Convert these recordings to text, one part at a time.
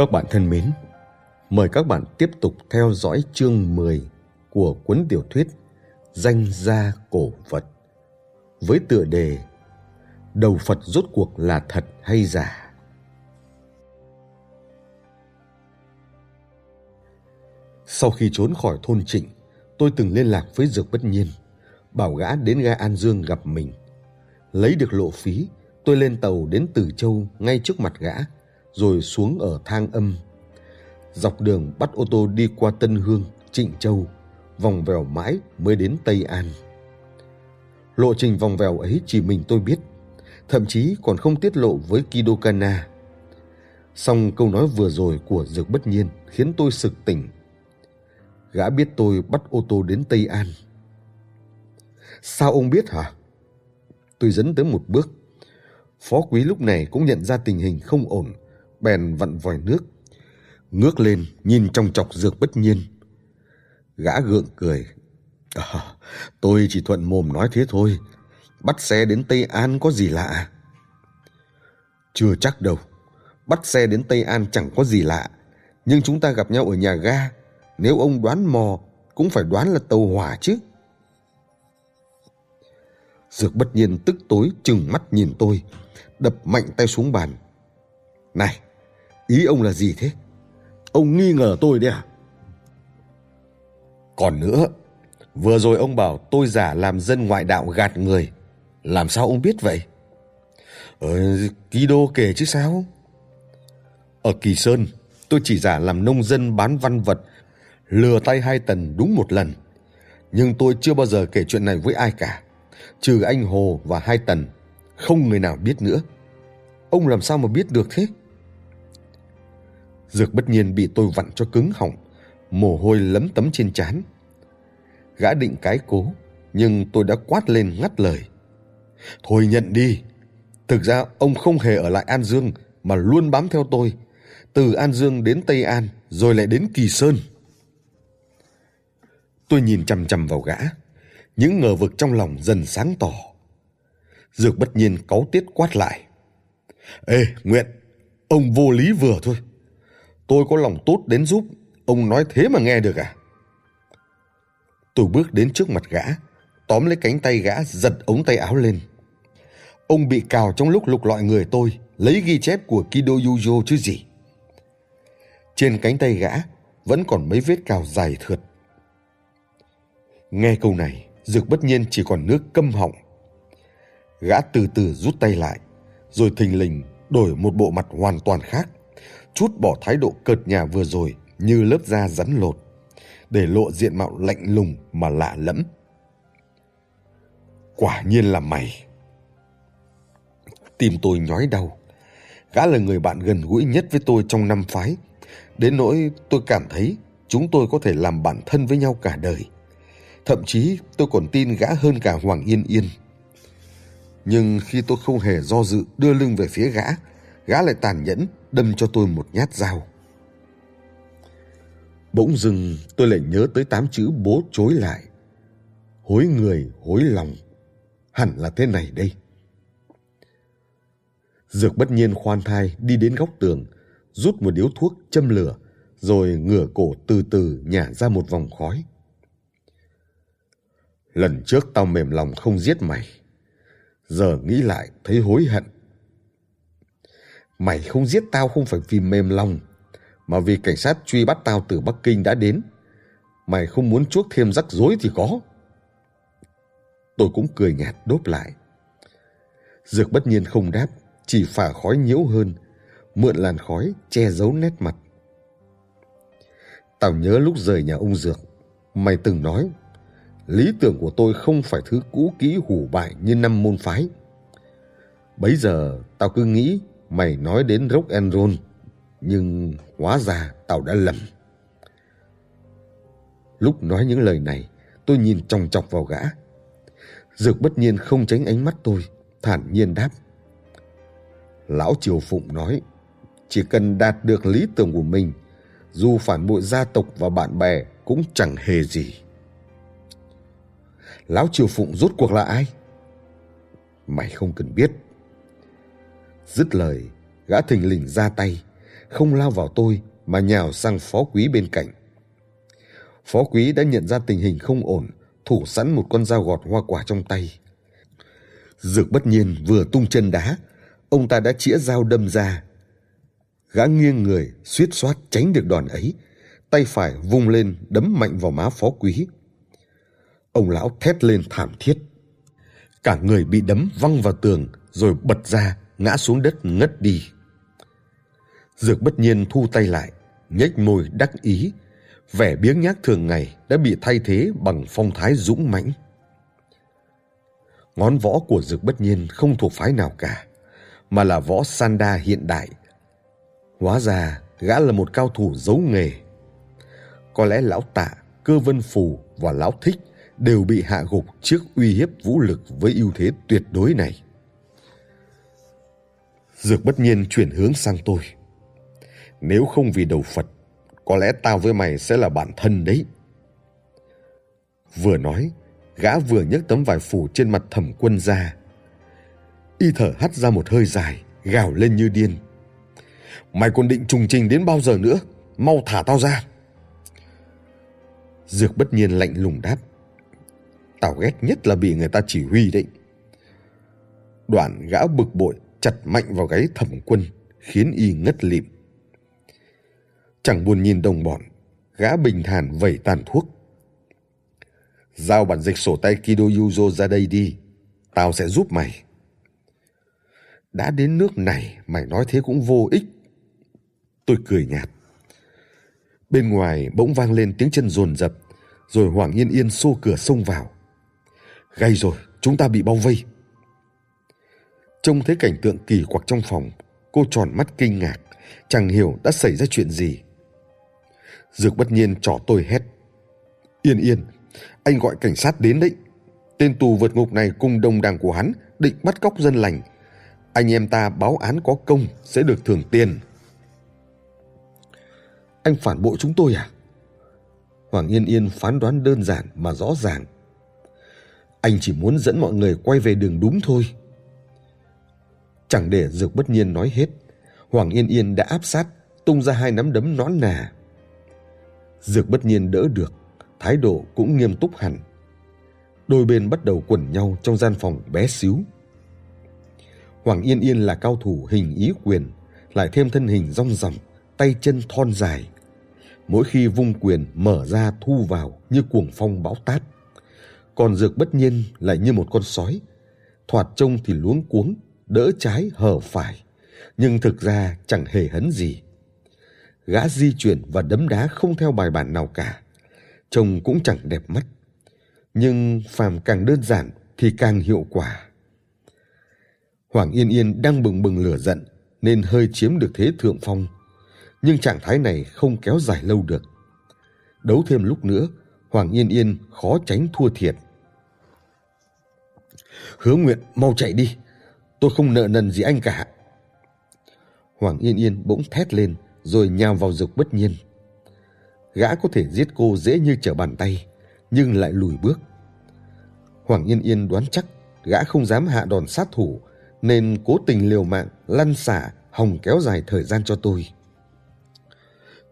Các bạn thân mến, mời các bạn tiếp tục theo dõi chương 10 của cuốn tiểu thuyết Danh gia cổ vật với tựa đề Đầu Phật rốt cuộc là thật hay giả. Sau khi trốn khỏi thôn Trịnh, tôi từng liên lạc với Dược Bất Nhiên, bảo gã đến ga An Dương gặp mình. Lấy được lộ phí, tôi lên tàu đến Từ Châu ngay trước mặt gã, rồi xuống ở Thang Âm. Dọc đường bắt ô tô đi qua Tân Hương, Trịnh Châu, vòng vèo mãi mới đến Tây An. Lộ trình vòng vèo ấy chỉ mình tôi biết, thậm chí còn không tiết lộ với Kido Kana. Song câu nói vừa rồi của Dược Bất Nhiên khiến tôi sực tỉnh. Gã biết tôi bắt ô tô đến Tây An. Sao ông biết hả? Tôi dẫn tới một bước. Phó quý lúc này cũng nhận ra tình hình không ổn, bèn vặn vòi nước. Ngước lên, nhìn trong chọc Dược Bất Nhiên. Gã gượng cười. À, tôi chỉ thuận mồm nói thế thôi. Bắt xe đến Tây An có gì lạ? Chưa chắc đâu. Bắt xe đến Tây An chẳng có gì lạ. Nhưng chúng ta gặp nhau ở nhà ga. Nếu ông đoán mò, cũng phải đoán là tàu hỏa chứ. Dược bất nhiên tức tối chừng mắt nhìn tôi, đập mạnh tay xuống bàn. Này, ý ông là gì thế? Ông nghi ngờ tôi đấy à? Còn nữa, vừa rồi ông bảo tôi giả làm dân ngoại đạo gạt người. Làm sao ông biết vậy? Ờ, Ký đô kể chứ sao? Ở Kỳ Sơn, tôi chỉ giả làm nông dân bán văn vật, lừa tay hai tần đúng một lần. Nhưng tôi chưa bao giờ kể chuyện này với ai cả, trừ anh Hồ và hai tần, không người nào biết nữa. Ông làm sao mà biết được thế? Dược bất nhiên bị tôi vặn cho cứng họng, mồ hôi lấm tấm trên trán. Gã định cái cố, nhưng tôi đã quát lên ngắt lời. Thôi nhận đi. Thực ra ông không hề ở lại An Dương mà luôn bám theo tôi. Từ An Dương đến Tây An rồi lại đến Kỳ Sơn. Tôi nhìn chằm chằm vào gã. Những ngờ vực trong lòng dần sáng tỏ. Dược bất nhiên cáu tiết quát lại. Ê, Nguyện, ông vô lý vừa thôi. Tôi có lòng tốt đến giúp, ông nói thế mà nghe được à? Tôi bước đến trước mặt gã, tóm lấy cánh tay gã giật ống tay áo lên. Ông bị cào trong lúc lục lọi người tôi, lấy ghi chép của Kido Yujo chứ gì. Trên cánh tay gã vẫn còn mấy vết cào dài thượt. Nghe câu này, Dược bất nhiên chỉ còn nước câm họng. Gã từ từ rút tay lại, rồi thình lình đổi một bộ mặt hoàn toàn khác, chút bỏ thái độ cợt nhà vừa rồi như lớp da rắn lột, để lộ diện mạo lạnh lùng mà lạ lẫm. Quả nhiên là mày. Tim tôi nhói đau. Gã là người bạn gần gũi nhất với tôi trong năm phái. Đến nỗi tôi cảm thấy chúng tôi có thể làm bạn thân với nhau cả đời. Thậm chí tôi còn tin gã hơn cả Hoàng Yên Yên. Nhưng khi tôi không hề do dự đưa lưng về phía gã, gã lại tàn nhẫn đâm cho tôi một nhát dao. Bỗng dưng tôi lại nhớ tới tám chữ bố chối lại. Hối người, hối lòng. Hẳn là thế này đây. Dược bất nhiên khoan thai đi đến góc tường, rút một điếu thuốc châm lửa, rồi ngửa cổ từ từ nhả ra một vòng khói. Lần trước tao mềm lòng không giết mày. Giờ nghĩ lại thấy hối hận. Mày không giết tao không phải vì mềm lòng, mà vì cảnh sát truy bắt tao từ Bắc Kinh đã đến. Mày không muốn chuốc thêm rắc rối thì có. Tôi cũng cười nhạt đốp lại. Dược bất nhiên không đáp, chỉ phả khói nhiễu hơn, mượn làn khói che giấu nét mặt. Tao nhớ lúc rời nhà ông Dược, mày từng nói, lý tưởng của tôi không phải thứ cũ kỹ hủ bại như năm môn phái. Bấy giờ tao cứ nghĩ mày nói đến rock and roll, nhưng hóa ra tao đã lầm. Lúc nói những lời này, tôi nhìn chòng chọc vào gã. Dược bất nhiên không tránh ánh mắt tôi, thản nhiên đáp. Lão Triều Phụng nói, chỉ cần đạt được lý tưởng của mình, dù phản bội gia tộc và bạn bè cũng chẳng hề gì. Lão Triều Phụng rốt cuộc là ai? Mày không cần biết. Dứt lời, gã thình lình ra tay, không lao vào tôi mà nhào sang phó quý bên cạnh. Phó quý đã nhận ra tình hình không ổn, thủ sẵn một con dao gọt hoa quả trong tay. Dược bất nhiên vừa tung chân đá, ông ta đã chĩa dao đâm ra. Gã nghiêng người, suýt soát tránh được đòn ấy, tay phải vung lên đấm mạnh vào má phó quý. Ông lão thét lên thảm thiết. Cả người bị đấm văng vào tường rồi bật ra, ngã xuống đất ngất đi. Dược bất nhiên thu tay lại, nhếch môi đắc ý, vẻ biếng nhác thường ngày đã bị thay thế bằng phong thái dũng mãnh. Ngón võ của Dược bất nhiên không thuộc phái nào cả, mà là võ Sanda hiện đại. Hóa ra gã là một cao thủ giấu nghề. Có lẽ lão tạ, cơ vân phù và lão thích đều bị hạ gục trước uy hiếp vũ lực với ưu thế tuyệt đối này. Dược bất nhiên chuyển hướng sang tôi. Nếu không vì đầu Phật, có lẽ tao với mày sẽ là bạn thân đấy. Vừa nói, gã vừa nhấc tấm vải phủ trên mặt thẩm quân ra. Y thở hắt ra một hơi dài, gào lên như điên. Mày còn định trùng trình đến bao giờ nữa? Mau thả tao ra. Dược bất nhiên lạnh lùng đáp. Tao ghét nhất là bị người ta chỉ huy đấy. Đoạn gã bực bội chặt mạnh vào gáy thẩm quân, khiến y ngất lịm. Chẳng buồn nhìn đồng bọn, gã bình thản vẩy tàn thuốc. Giao bản dịch sổ tay Kido Yuzo ra đây đi, tao sẽ giúp mày. Đã đến nước này, mày nói thế cũng vô ích. Tôi cười nhạt. Bên ngoài bỗng vang lên tiếng chân rồn rập, rồi Hoàng Yên Yên xô cửa xông vào. Gay rồi, chúng ta bị bao vây. Trông thấy cảnh tượng kỳ quặc trong phòng, cô tròn mắt kinh ngạc, chẳng hiểu đã xảy ra chuyện gì. Dược bất nhiên trỏ tôi hét. Yên yên, anh gọi cảnh sát đến đấy. Tên tù vượt ngục này cùng đồng đảng của hắn định bắt cóc dân lành. Anh em ta báo án có công sẽ được thưởng tiền. Anh phản bội chúng tôi à? Hoàng Yên Yên phán đoán đơn giản mà rõ ràng. Anh chỉ muốn dẫn mọi người quay về đường đúng thôi. Chẳng để Dược bất nhiên nói hết, Hoàng Yên Yên đã áp sát, tung ra hai nắm đấm nón nà. Dược bất nhiên đỡ được, thái độ cũng nghiêm túc hẳn. Đôi bên bắt đầu quẩn nhau trong gian phòng bé xíu. Hoàng Yên Yên là cao thủ hình ý quyền, lại thêm thân hình rong ròng, tay chân thon dài. Mỗi khi vung quyền mở ra thu vào như cuồng phong bão táp còn dược bất nhiên lại như một con sói. Thoạt trông thì luống cuống, đỡ trái hở phải, nhưng thực ra chẳng hề hấn gì. Gã di chuyển và đấm đá không theo bài bản nào cả, trông cũng chẳng đẹp mắt. Nhưng phàm càng đơn giản thì càng hiệu quả. Hoàng Yên Yên đang bừng bừng lửa giận nên hơi chiếm được thế thượng phong. Nhưng trạng thái này không kéo dài lâu được. Đấu thêm lúc nữa, Hoàng Yên Yên khó tránh thua thiệt. Hứa nguyện mau chạy đi, tôi không nợ nần gì anh cả. Hoàng Yên Yên bỗng thét lên rồi nhào vào dục bất nhiên. Gã có thể giết cô dễ như trở bàn tay, nhưng lại lùi bước. Hoàng Yên Yên đoán chắc gã không dám hạ đòn sát thủ, nên cố tình liều mạng lăn xả hòng kéo dài thời gian cho tôi.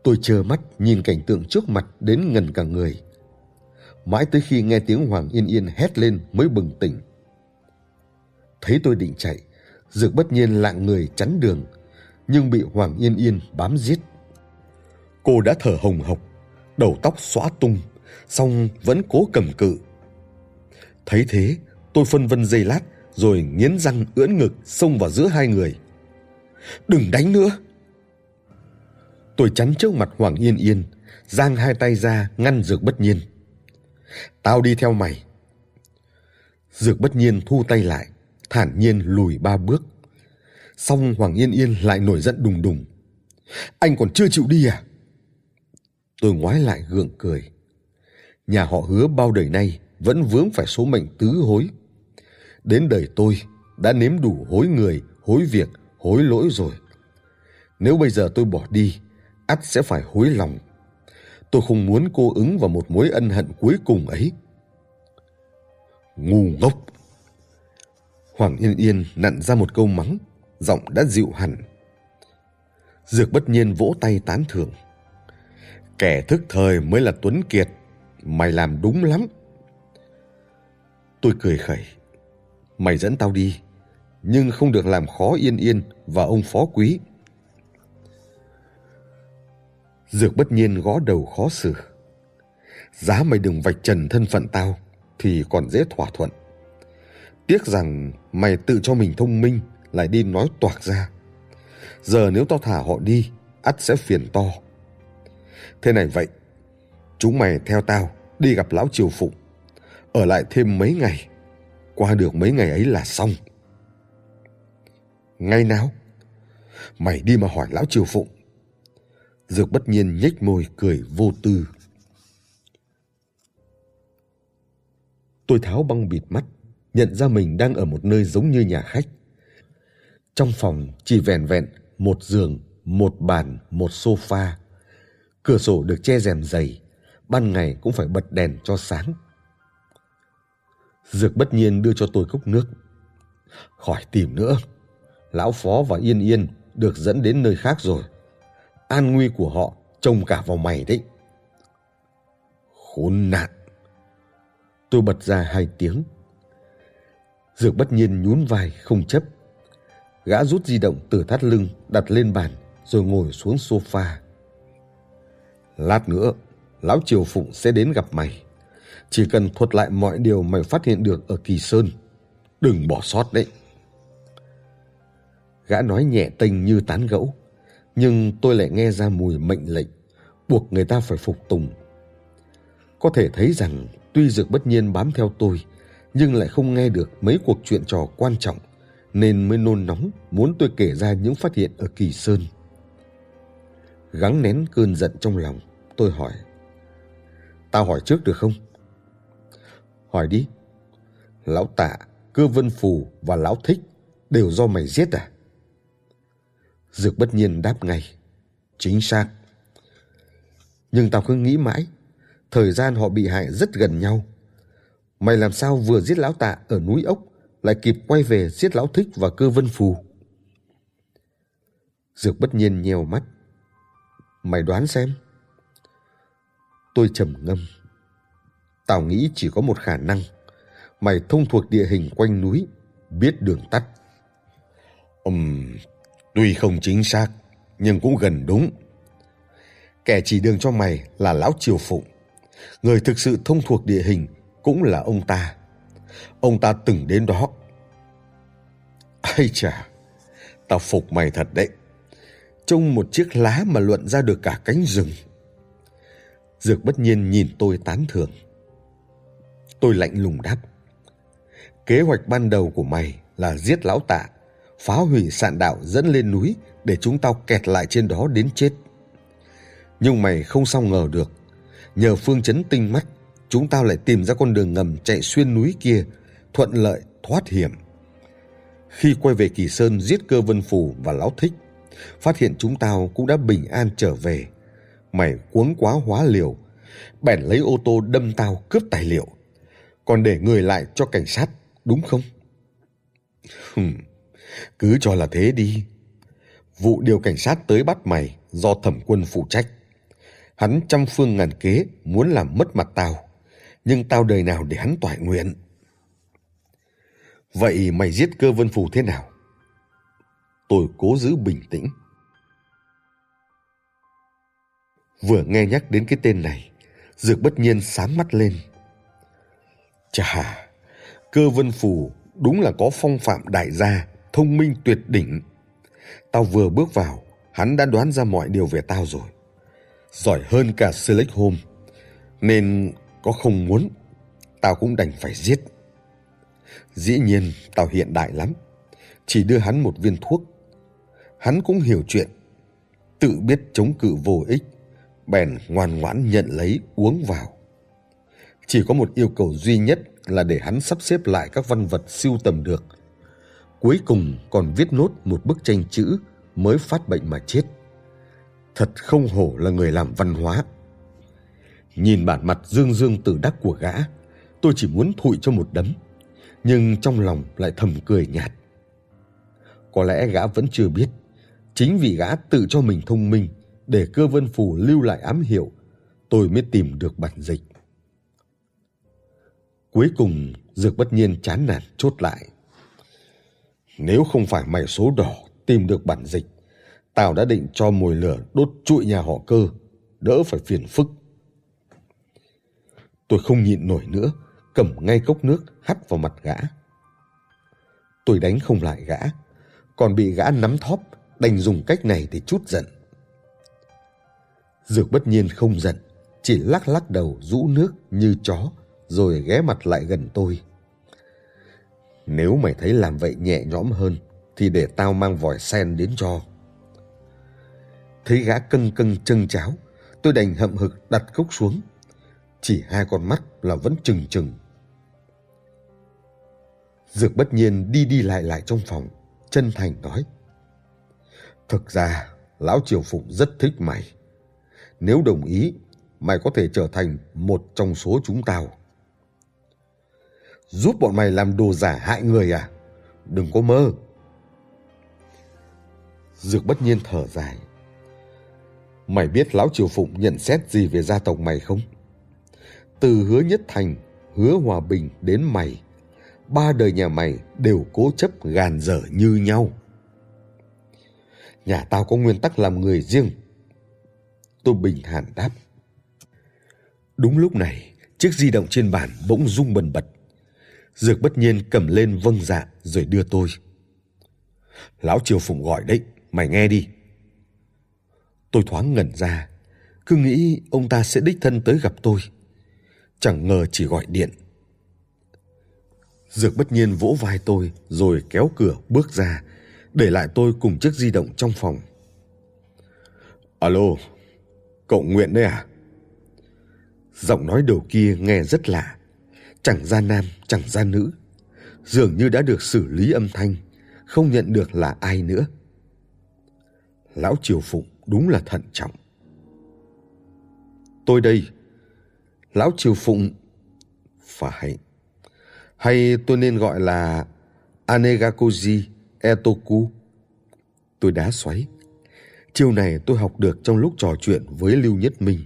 Tôi chờ mắt nhìn cảnh tượng trước mặt đến ngần cả người. Mãi tới khi nghe tiếng Hoàng Yên Yên hét lên mới bừng tỉnh. Thấy tôi định chạy, Dược bất nhiên lạng người chắn đường, nhưng bị Hoàng Yên Yên bám giết. Cô đã thở hồng hộc, đầu tóc xóa tung, song vẫn cố cầm cự. Thấy thế, tôi phân vân giây lát, rồi nghiến răng ưỡn ngực xông vào giữa hai người. Đừng đánh nữa! Tôi chắn trước mặt Hoàng Yên Yên, giang hai tay ra ngăn Dược bất nhiên. Tao đi theo mày. Dược bất nhiên thu tay lại, thản nhiên lùi ba bước. Xong Hoàng Yên Yên lại nổi giận đùng đùng. Anh còn chưa chịu đi à? Tôi ngoái lại gượng cười. Nhà họ hứa bao đời nay vẫn vướng phải số mệnh tứ hối. Đến đời tôi đã nếm đủ hối người, hối việc, hối lỗi rồi. Nếu bây giờ tôi bỏ đi, ắt sẽ phải hối lòng. Tôi không muốn cô ứng vào một mối ân hận cuối cùng ấy. Ngu ngốc! Hoàng Yên Yên nặn ra một câu mắng, giọng đã dịu hẳn. Dược bất nhiên vỗ tay tán thưởng. Kẻ thức thời mới là Tuấn Kiệt. Mày làm đúng lắm. Tôi cười khẩy. Mày dẫn tao đi, nhưng không được làm khó Yên Yên và ông phó quý. Dược bất nhiên gõ đầu khó xử. Giá mày đừng vạch trần thân phận tao thì còn dễ thỏa thuận. Tiếc rằng mày tự cho mình thông minh lại đi nói toạc ra. Giờ nếu tao thả họ đi, ắt sẽ phiền to. Thế này vậy, chúng mày theo tao đi gặp lão triều phụng. Ở lại thêm mấy ngày, qua được mấy ngày ấy là xong. ngay nào? Mày đi mà hỏi lão triều phụng. Dược bất nhiên nhếch môi cười vô tư. Tôi tháo băng bịt mắt, nhận ra mình đang ở một nơi giống như nhà khách. Trong phòng chỉ vẹn vẹn một giường, một bàn, một sofa. Cửa sổ được che rèm dày, ban ngày cũng phải bật đèn cho sáng. Dược bất nhiên đưa cho tôi cốc nước. Khỏi tìm nữa. Lão Phó và Yên Yên được dẫn đến nơi khác rồi. An nguy của họ trông cả vào mày đấy. Khốn nạn. Tôi bật ra hai tiếng. Dược bất nhiên nhún vai không chấp. Gã rút di động từ thắt lưng đặt lên bàn rồi ngồi xuống sofa. Lát nữa, Lão Triều Phụng sẽ đến gặp mày. Chỉ cần thuật lại mọi điều mày phát hiện được ở Kỳ Sơn. Đừng bỏ sót đấy. Gã nói nhẹ tênh như tán gẫu. Nhưng tôi lại nghe ra mùi mệnh lệnh, buộc người ta phải phục tùng. Có thể thấy rằng tuy Dược bất nhiên bám theo tôi, nhưng lại không nghe được mấy cuộc chuyện trò quan trọng, nên mới nôn nóng muốn tôi kể ra những phát hiện ở Kỳ Sơn. Gắng nén cơn giận trong lòng, tôi hỏi. Tao hỏi trước được không? Hỏi đi. Lão tạ, cơ vân phù và lão thích đều do mày giết à? Dược bất nhiên đáp ngay. Chính xác. Nhưng tao cứ nghĩ mãi, thời gian họ bị hại rất gần nhau. Mày làm sao vừa giết lão tạ ở núi ốc, lại kịp quay về giết lão thích và cơ vân phù? Dược bất nhiên nhèo mắt. Mày đoán xem. Tôi trầm ngâm. Tao nghĩ chỉ có một khả năng. Mày thông thuộc địa hình quanh núi, biết đường tắt. Ừm, tuy không chính xác, nhưng cũng gần đúng. Kẻ chỉ đường cho mày là Lão Triều Phụng. Người thực sự thông thuộc địa hình cũng là ông ta. Ông ta từng đến đó. Ây chà, tao phục mày thật đấy. Trông một chiếc lá mà luận ra được cả cánh rừng. Dược bất nhiên nhìn tôi tán thưởng. Tôi lạnh lùng đáp. Kế hoạch ban đầu của mày là giết lão tạ, phá hủy sạn đạo dẫn lên núi để chúng tao kẹt lại trên đó đến chết. Nhưng mày không sao ngờ được. Nhờ phương chấn tinh mắt, chúng tao lại tìm ra con đường ngầm chạy xuyên núi kia, thuận lợi, thoát hiểm. Khi quay về Kỳ Sơn giết cơ vân phù và lão thích, phát hiện chúng tao cũng đã bình an trở về. Mày cuống quá hóa liều, bèn lấy ô tô đâm tao cướp tài liệu còn để người lại cho cảnh sát, đúng không? Hừm, cứ cho là thế đi. Vụ điều cảnh sát tới bắt mày do thẩm quân phụ trách. Hắn trăm phương ngàn kế muốn làm mất mặt tao, nhưng tao đời nào để hắn toại nguyện. Vậy mày giết cơ vân phù thế nào? Tôi cố giữ bình tĩnh. Vừa nghe nhắc đến cái tên này, Dược bất nhiên sáng mắt lên. Chà, cơ vân phù đúng là có phong phạm đại gia, thông minh tuyệt đỉnh. Tao vừa bước vào, hắn đã đoán ra mọi điều về tao rồi. Giỏi hơn cả Select Home, nên có không muốn, tao cũng đành phải giết. Dĩ nhiên, tao hiện đại lắm, chỉ đưa hắn một viên thuốc. Hắn cũng hiểu chuyện, tự biết chống cự vô ích, bèn ngoan ngoãn nhận lấy uống vào. Chỉ có một yêu cầu duy nhất là để hắn sắp xếp lại các văn vật siêu tầm được. Cuối cùng còn viết nốt một bức tranh chữ mới phát bệnh mà chết. Thật không hổ là người làm văn hóa. Nhìn bản mặt dương dương tự đắc của gã, tôi chỉ muốn thụi cho một đấm, nhưng trong lòng lại thầm cười nhạt. Có lẽ gã vẫn chưa biết, Chính vì gã tự cho mình thông minh để cơ vân phù lưu lại ám hiệu, tôi mới tìm được bản dịch. Cuối cùng, Dược bất nhiên chán nản chốt lại. Nếu không phải mày số đỏ tìm được bản dịch, tao đã định cho mồi lửa đốt trụi nhà họ cơ, đỡ phải phiền phức. Tôi không nhịn nổi nữa, cầm ngay cốc nước hắt vào mặt gã. Tôi đánh không lại gã, còn bị gã nắm thóp, đành dùng cách này để chút giận. Dược bất nhiên không giận, chỉ lắc lắc đầu rũ nước như chó, rồi ghé mặt lại gần tôi. Nếu mày thấy làm vậy nhẹ nhõm hơn, thì để tao mang vòi sen đến cho. Thấy gã cân cân chân cháo, tôi đành hậm hực đặt cốc xuống. Chỉ hai con mắt là vẫn trừng trừng. Dược bất nhiên đi đi lại lại trong phòng, chân thành nói. Thực ra, Lão Triều Phụng rất thích mày. Nếu đồng ý, mày có thể trở thành một trong số chúng tao. Giúp bọn mày làm đồ giả hại người à? Đừng có mơ. Dược bất nhiên thở dài. Mày biết Lão Triều Phụng nhận xét gì về gia tộc mày không? Từ hứa nhất thành, hứa hòa bình đến mày, ba đời nhà mày đều cố chấp gàn dở như nhau. Nhà tao có nguyên tắc làm người riêng. Tôi bình thản đáp. Đúng lúc này, chiếc di động trên bàn bỗng rung bần bật. Dược bất nhiên cầm lên vâng dạ rồi đưa tôi. Lão Triều Phụng gọi đấy, mày nghe đi. Tôi thoáng ngẩn ra, cứ nghĩ ông ta sẽ đích thân tới gặp tôi. Chẳng ngờ chỉ gọi điện. Dược bất nhiên vỗ vai tôi rồi kéo cửa bước ra, để lại tôi cùng chiếc di động trong phòng. Alo, cậu Nguyện đấy à? Giọng nói đầu kia nghe rất lạ, chẳng ra nam, chẳng ra nữ. Dường như đã được xử lý âm thanh, không nhận được là ai nữa. Lão Triều Phụng đúng là thận trọng. Tôi đây, Lão Triều Phụng, phải, hay tôi nên gọi là Anegakoji Etoku. Tôi đá xoáy. Chiều này tôi học được trong lúc trò chuyện với Lưu Nhất Minh.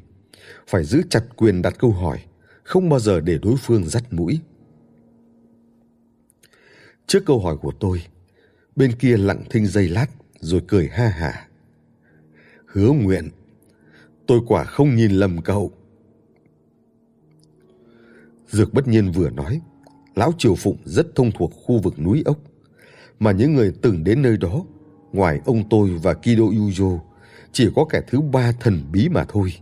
Phải giữ chặt quyền đặt câu hỏi, không bao giờ để đối phương dắt mũi. Trước câu hỏi của tôi, bên kia lặng thinh giây lát rồi cười ha hả. Hứa nguyện, tôi quả không nhìn lầm cậu. Dược bất nhiên vừa nói, Lão Triều Phụng rất thông thuộc khu vực núi ốc, mà những người từng đến nơi đó, ngoài ông tôi và Kido Yujo, chỉ có kẻ thứ ba thần bí mà thôi.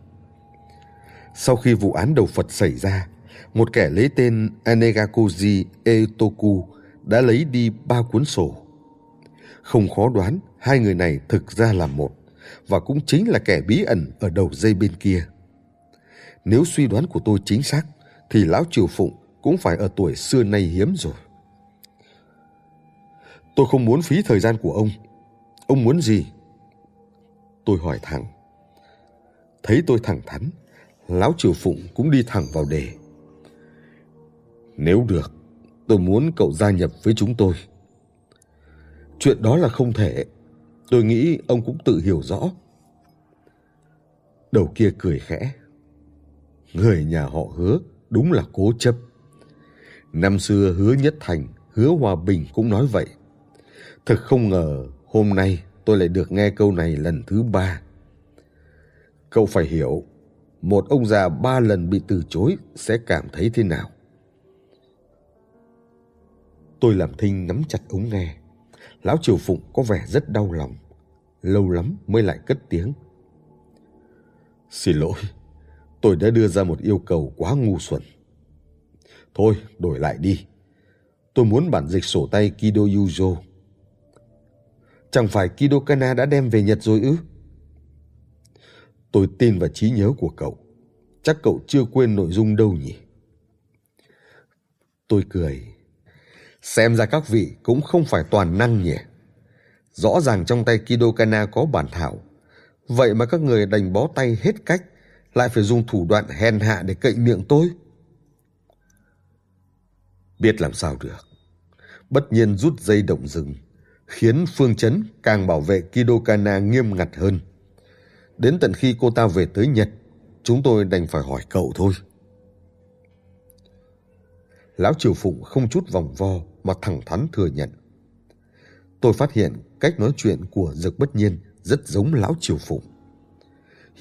Sau khi vụ án đầu Phật xảy ra, một kẻ lấy tên Anegakoji Etoku đã lấy đi ba cuốn sổ. Không khó đoán hai người này thực ra là một và cũng chính là kẻ bí ẩn ở đầu dây bên kia. Nếu suy đoán của tôi chính xác thì lão Triều Phụng cũng phải ở tuổi xưa nay hiếm rồi. Tôi không muốn phí thời gian của ông. Ông muốn gì? Tôi hỏi thẳng. Thấy tôi thẳng thắn, lão Triều Phụng cũng đi thẳng vào đề. Nếu được, tôi muốn cậu gia nhập với chúng tôi. Chuyện đó là không thể. Tôi nghĩ ông cũng tự hiểu rõ. Đầu kia cười khẽ. Người nhà họ hứa đúng là cố chấp. Năm xưa hứa Nhất Thành, hứa Hòa Bình cũng nói vậy. Thật không ngờ hôm nay tôi lại được nghe câu này lần thứ ba. Cậu phải hiểu, một ông già ba lần bị từ chối sẽ cảm thấy thế nào. Tôi làm thinh nắm chặt ống nghe. Lão Triều Phụng có vẻ rất đau lòng. Lâu lắm mới lại cất tiếng. Xin lỗi, tôi đã đưa ra một yêu cầu quá ngu xuẩn. Thôi, đổi lại đi. Tôi muốn bản dịch sổ tay Kido Yuzo. Chẳng phải Kido Kana đã đem về Nhật rồi ư? Tôi tin vào trí nhớ của cậu. Chắc cậu chưa quên nội dung đâu nhỉ? Tôi cười. Xem ra các vị cũng không phải toàn năng nhỉ? Rõ ràng trong tay Kido Kana có bản thảo. Vậy mà các người đành bó tay hết cách, lại phải dùng thủ đoạn hèn hạ để cậy miệng tôi. Biết làm sao được. Bất nhiên rút dây động rừng, khiến phương chấn càng bảo vệ Kidokana nghiêm ngặt hơn. Đến tận khi cô ta về tới Nhật, chúng tôi đành phải hỏi cậu thôi. Lão Triều Phụng không chút vòng vo mà thẳng thắn thừa nhận. Tôi phát hiện cách nói chuyện của Dực Bất Nhiên rất giống Lão Triều Phụng.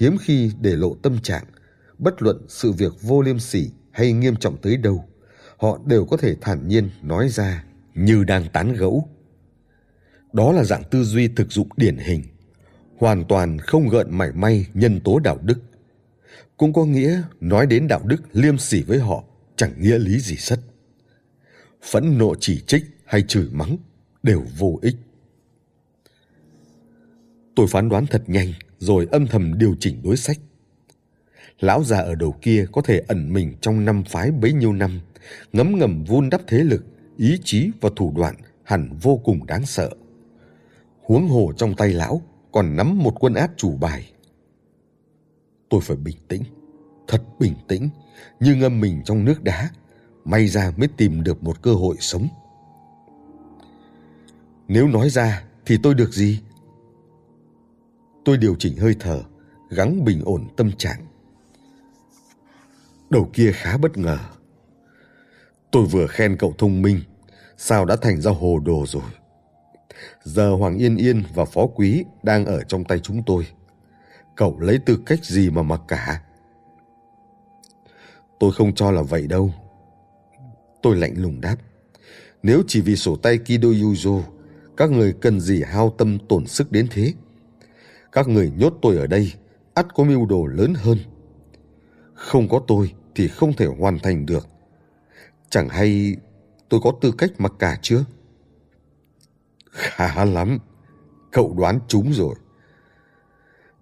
Hiếm khi để lộ tâm trạng, bất luận sự việc vô liêm sỉ hay nghiêm trọng tới đâu, họ đều có thể thản nhiên nói ra như đang tán gẫu. Đó là dạng tư duy thực dụng điển hình, hoàn toàn không gợn mảy may nhân tố đạo đức. Cũng có nghĩa nói đến đạo đức liêm sỉ với họ chẳng nghĩa lý gì sất. Phẫn nộ chỉ trích hay chửi mắng đều vô ích. Tôi phán đoán thật nhanh rồi âm thầm điều chỉnh đối sách. Lão già ở đầu kia có thể ẩn mình trong năm phái bấy nhiêu năm, ngấm ngầm vun đắp thế lực, ý chí và thủ đoạn hẳn vô cùng đáng sợ. Huống hồ trong tay lão còn nắm một quân át chủ bài. Tôi phải bình tĩnh, thật bình tĩnh, như ngâm mình trong nước đá, may ra mới tìm được một cơ hội sống. Nếu nói ra thì tôi được gì? Tôi điều chỉnh hơi thở, gắng bình ổn tâm trạng. Đầu kia khá bất ngờ. Tôi vừa khen cậu thông minh, sao đã thành ra hồ đồ rồi. Giờ Hoàng Yên Yên và Phó Quý đang ở trong tay chúng tôi. Cậu lấy tư cách gì mà mặc cả? Tôi không cho là vậy đâu. Tôi lạnh lùng đáp. Nếu chỉ vì sổ tay Kido Yuzo, các người cần gì hao tâm tổn sức đến thế? Các người nhốt tôi ở đây, ắt có mưu đồ lớn hơn. Không có tôi thì không thể hoàn thành được. Chẳng hay tôi có tư cách mặc cả chưa? Khá lắm, cậu đoán chúng rồi.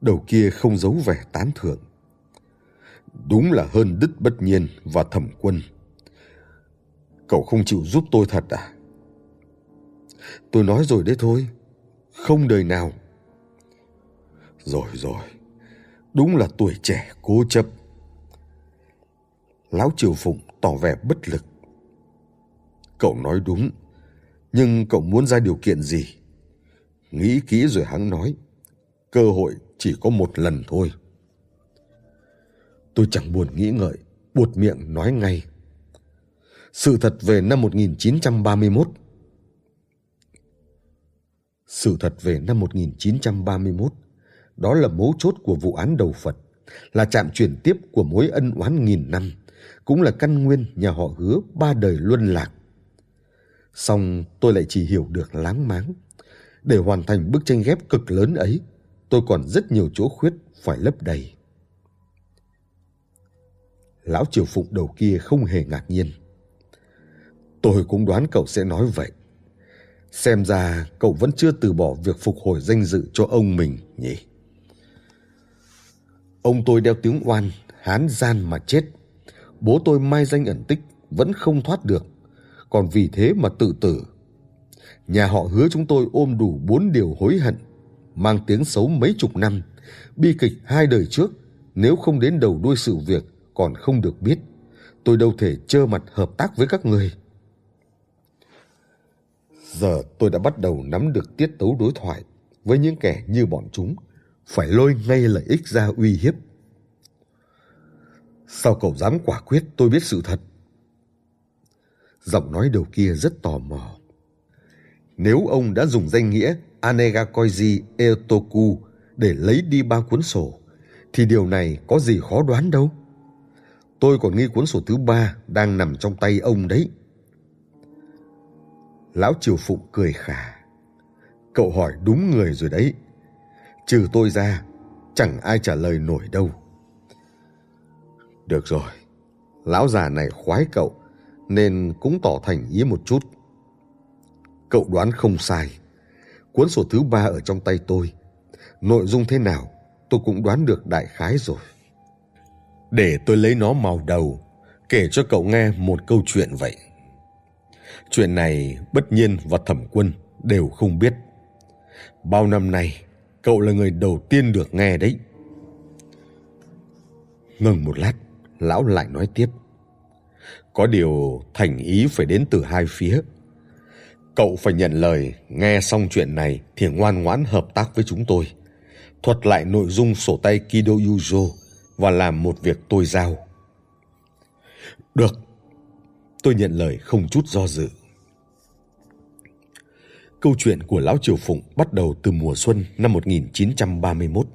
Đầu kia không giấu vẻ tán thưởng. Đúng là hơn đứt bất nhiên và thẩm quân. Cậu không chịu giúp tôi thật à? Tôi nói rồi đấy thôi, không đời nào. Rồi rồi, đúng là tuổi trẻ cố chấp. Lão Triều Phụng tỏ vẻ bất lực. Cậu nói đúng, nhưng cậu muốn ra điều kiện gì? Nghĩ kỹ rồi hắn nói, cơ hội chỉ có một lần thôi. Tôi chẳng buồn nghĩ ngợi, buột miệng nói ngay. Sự thật về năm 1931 Sự thật về năm 1931 đó là mấu chốt của vụ án đầu Phật, là chạm chuyển tiếp của mối ân oán nghìn năm, cũng là căn nguyên nhà họ hứa ba đời luân lạc. Xong tôi lại chỉ hiểu được láng máng. Để hoàn thành bức tranh ghép cực lớn ấy, tôi còn rất nhiều chỗ khuyết phải lấp đầy. Lão Triều Phụng đầu kia không hề ngạc nhiên. Tôi cũng đoán cậu sẽ nói vậy. Xem ra cậu vẫn chưa từ bỏ việc phục hồi danh dự cho ông mình nhỉ? Ông tôi đeo tiếng oan, hán gian mà chết. Bố tôi mai danh ẩn tích, vẫn không thoát được. Còn vì thế mà tự tử. Nhà họ hứa chúng tôi ôm đủ bốn điều hối hận, mang tiếng xấu mấy chục năm. Bi kịch hai đời trước, nếu không đến đầu đuôi sự việc, còn không được biết. Tôi đâu thể trơ mặt hợp tác với các người. Giờ tôi đã bắt đầu nắm được tiết tấu đối thoại với những kẻ như bọn chúng phải lôi ngay lợi ích ra uy hiếp. Sao cậu dám quả quyết tôi biết sự thật? Giọng nói đầu kia rất tò mò. Nếu ông đã dùng danh nghĩa Anegakoji Eotoku để lấy đi ba cuốn sổ, thì điều này có gì khó đoán đâu. Tôi còn nghi cuốn sổ thứ ba đang nằm trong tay ông đấy. Lão Triều Phụng cười khà. Cậu hỏi đúng người rồi đấy. Trừ tôi ra, chẳng ai trả lời nổi đâu. Được rồi, lão già này khoái cậu, nên cũng tỏ thành ý một chút. Cậu đoán không sai. Cuốn sổ thứ ba ở trong tay tôi. Nội dung thế nào, tôi cũng đoán được đại khái rồi. Để tôi lấy nó màu đầu, kể cho cậu nghe một câu chuyện vậy. Chuyện này bất nhiên và thẩm quân đều không biết. Bao năm nay, cậu là người đầu tiên được nghe đấy. Ngừng một lát, lão lại nói tiếp. Có điều thành ý phải đến từ hai phía. Cậu phải nhận lời, nghe xong chuyện này thì ngoan ngoãn hợp tác với chúng tôi. Thuật lại nội dung sổ tay Kido Yuzo và làm một việc tôi giao. Được, tôi nhận lời không chút do dự. Câu chuyện của Lão Triều Phụng bắt đầu từ mùa xuân năm 1931.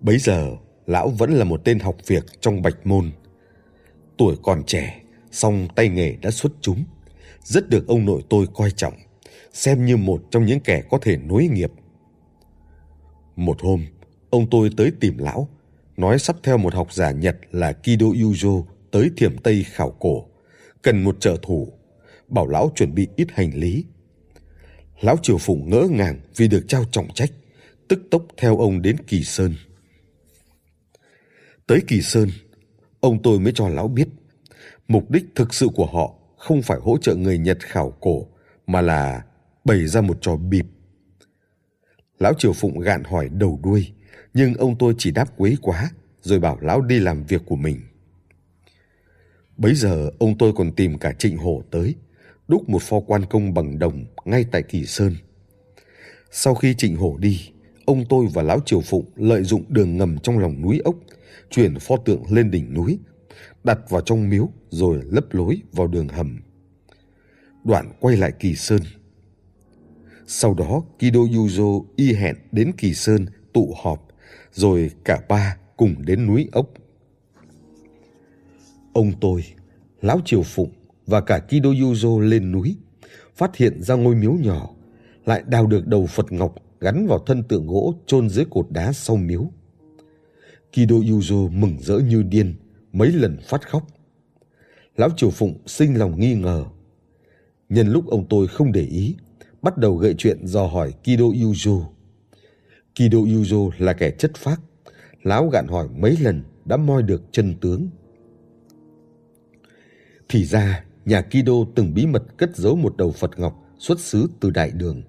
Bấy giờ, Lão vẫn là một tên học việc trong bạch môn. Tuổi còn trẻ, song tay nghề đã xuất chúng, rất được ông nội tôi coi trọng, xem như một trong những kẻ có thể nối nghiệp. Một hôm, ông tôi tới tìm Lão, nói sắp theo một học giả Nhật là Kido Yuzo tới Thiểm Tây khảo cổ, cần một trợ thủ, bảo Lão chuẩn bị ít hành lý Lão Triều Phụng ngỡ ngàng vì được trao trọng trách, tức tốc theo ông đến Kỳ Sơn. Tới Kỳ Sơn, ông tôi mới cho lão biết, mục đích thực sự của họ không phải hỗ trợ người Nhật khảo cổ, mà là bày ra một trò bịp. Lão Triều Phụng gạn hỏi đầu đuôi, nhưng ông tôi chỉ đáp quấy quá, rồi bảo lão đi làm việc của mình. Bấy giờ ông tôi còn tìm cả Trịnh Hổ tới, đúc một pho quan công bằng đồng ngay tại Kỳ Sơn. Sau khi Trịnh Hổ đi, ông tôi và Lão Triều Phụng lợi dụng đường ngầm trong lòng núi ốc, chuyển pho tượng lên đỉnh núi, đặt vào trong miếu rồi lấp lối vào đường hầm. Đoạn quay lại Kỳ Sơn. Sau đó Kido Yuzo y hẹn đến Kỳ Sơn tụ họp, rồi cả ba cùng đến núi ốc. Ông tôi, Lão Triều Phụng và cả Kido Yuzo lên núi, phát hiện ra ngôi miếu nhỏ, lại đào được đầu Phật Ngọc gắn vào thân tượng gỗ chôn dưới cột đá sau miếu. Kido Yuzo mừng rỡ như điên, mấy lần phát khóc. Lão Triều Phụng sinh lòng nghi ngờ. Nhân lúc ông tôi không để ý, bắt đầu gợi chuyện dò hỏi Kido Yuzo. Kido Yuzo là kẻ chất phác, lão gạn hỏi mấy lần đã moi được chân tướng. Thì ra nhà Kido từng bí mật cất giấu một đầu Phật Ngọc xuất xứ từ Đại Đường,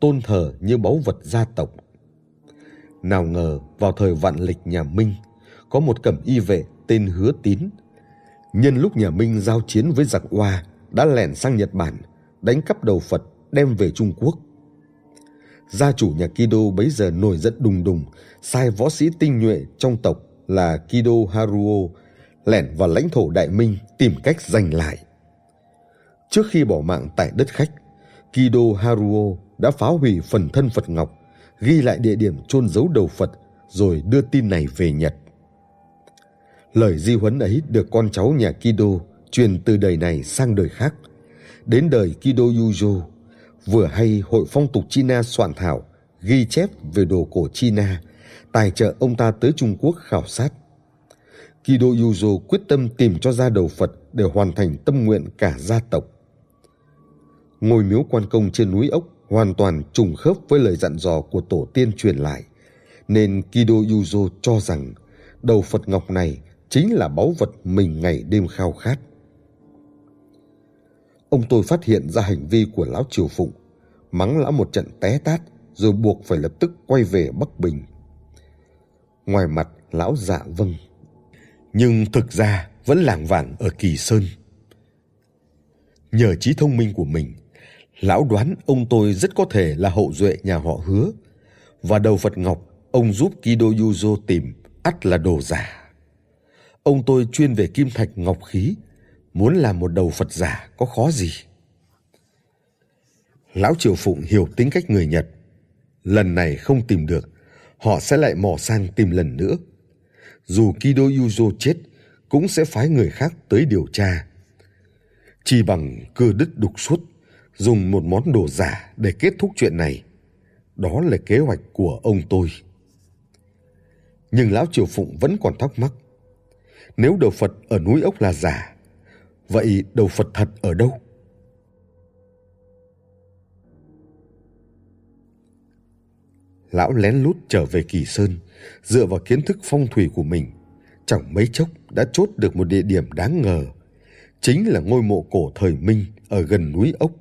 tôn thờ như báu vật gia tộc. Nào ngờ vào thời vạn lịch nhà Minh, có một cẩm y vệ tên Hứa Tín. Nhân lúc nhà Minh giao chiến với giặc Hoa, đã lẻn sang Nhật Bản, đánh cắp đầu Phật đem về Trung Quốc. Gia chủ nhà Kido bấy giờ nổi giận đùng đùng, sai võ sĩ tinh nhuệ trong tộc là Kido Haruo lẻn vào lãnh thổ Đại Minh tìm cách giành lại. Trước khi bỏ mạng tại đất khách, Kido Haruo đã phá hủy phần thân Phật Ngọc, ghi lại địa điểm chôn giấu đầu Phật rồi đưa tin này về Nhật. Lời di huấn ấy được con cháu nhà Kido truyền từ đời này sang đời khác. Đến đời Kido Yujo, vừa hay Hội Phong tục China soạn thảo ghi chép về đồ cổ China, tài trợ ông ta tới Trung Quốc khảo sát. Kido Yuzo quyết tâm tìm cho ra đầu Phật để hoàn thành tâm nguyện cả gia tộc ngôi miếu quan công trên núi ốc hoàn toàn trùng khớp với lời dặn dò của tổ tiên truyền lại, nên Kido Yuzo cho rằng đầu Phật Ngọc này chính là báu vật mình ngày đêm khao khát. Ông tôi phát hiện ra hành vi của lão Triều Phụng, mắng lão một trận té tát rồi buộc phải lập tức quay về Bắc Bình. Ngoài mặt lão dạ vâng, nhưng thực ra vẫn lảng vảng ở Kỳ Sơn. Nhờ trí thông minh của mình, Lão đoán ông tôi rất có thể là hậu duệ nhà họ hứa. Và đầu Phật Ngọc, ông giúp Kido Yuzo tìm, ắt là đồ giả. Ông tôi chuyên về kim thạch ngọc khí, muốn làm một đầu Phật giả có khó gì. Lão Triều Phụng hiểu tính cách người Nhật. Lần này không tìm được, họ sẽ lại mò sang tìm lần nữa. Dù Kido Yuzo chết, cũng sẽ phái người khác tới điều tra. Chỉ bằng cưa đứt đục suốt dùng một món đồ giả để kết thúc chuyện này. Đó là kế hoạch của ông tôi. Nhưng Lão Triều Phụng vẫn còn thắc mắc. Nếu đầu Phật ở núi ốc là giả, vậy đầu Phật thật ở đâu? Lão lén lút trở về Kỳ Sơn, dựa vào kiến thức phong thủy của mình, chẳng mấy chốc đã chốt được một địa điểm đáng ngờ, chính là ngôi mộ cổ thời Minh ở gần núi ốc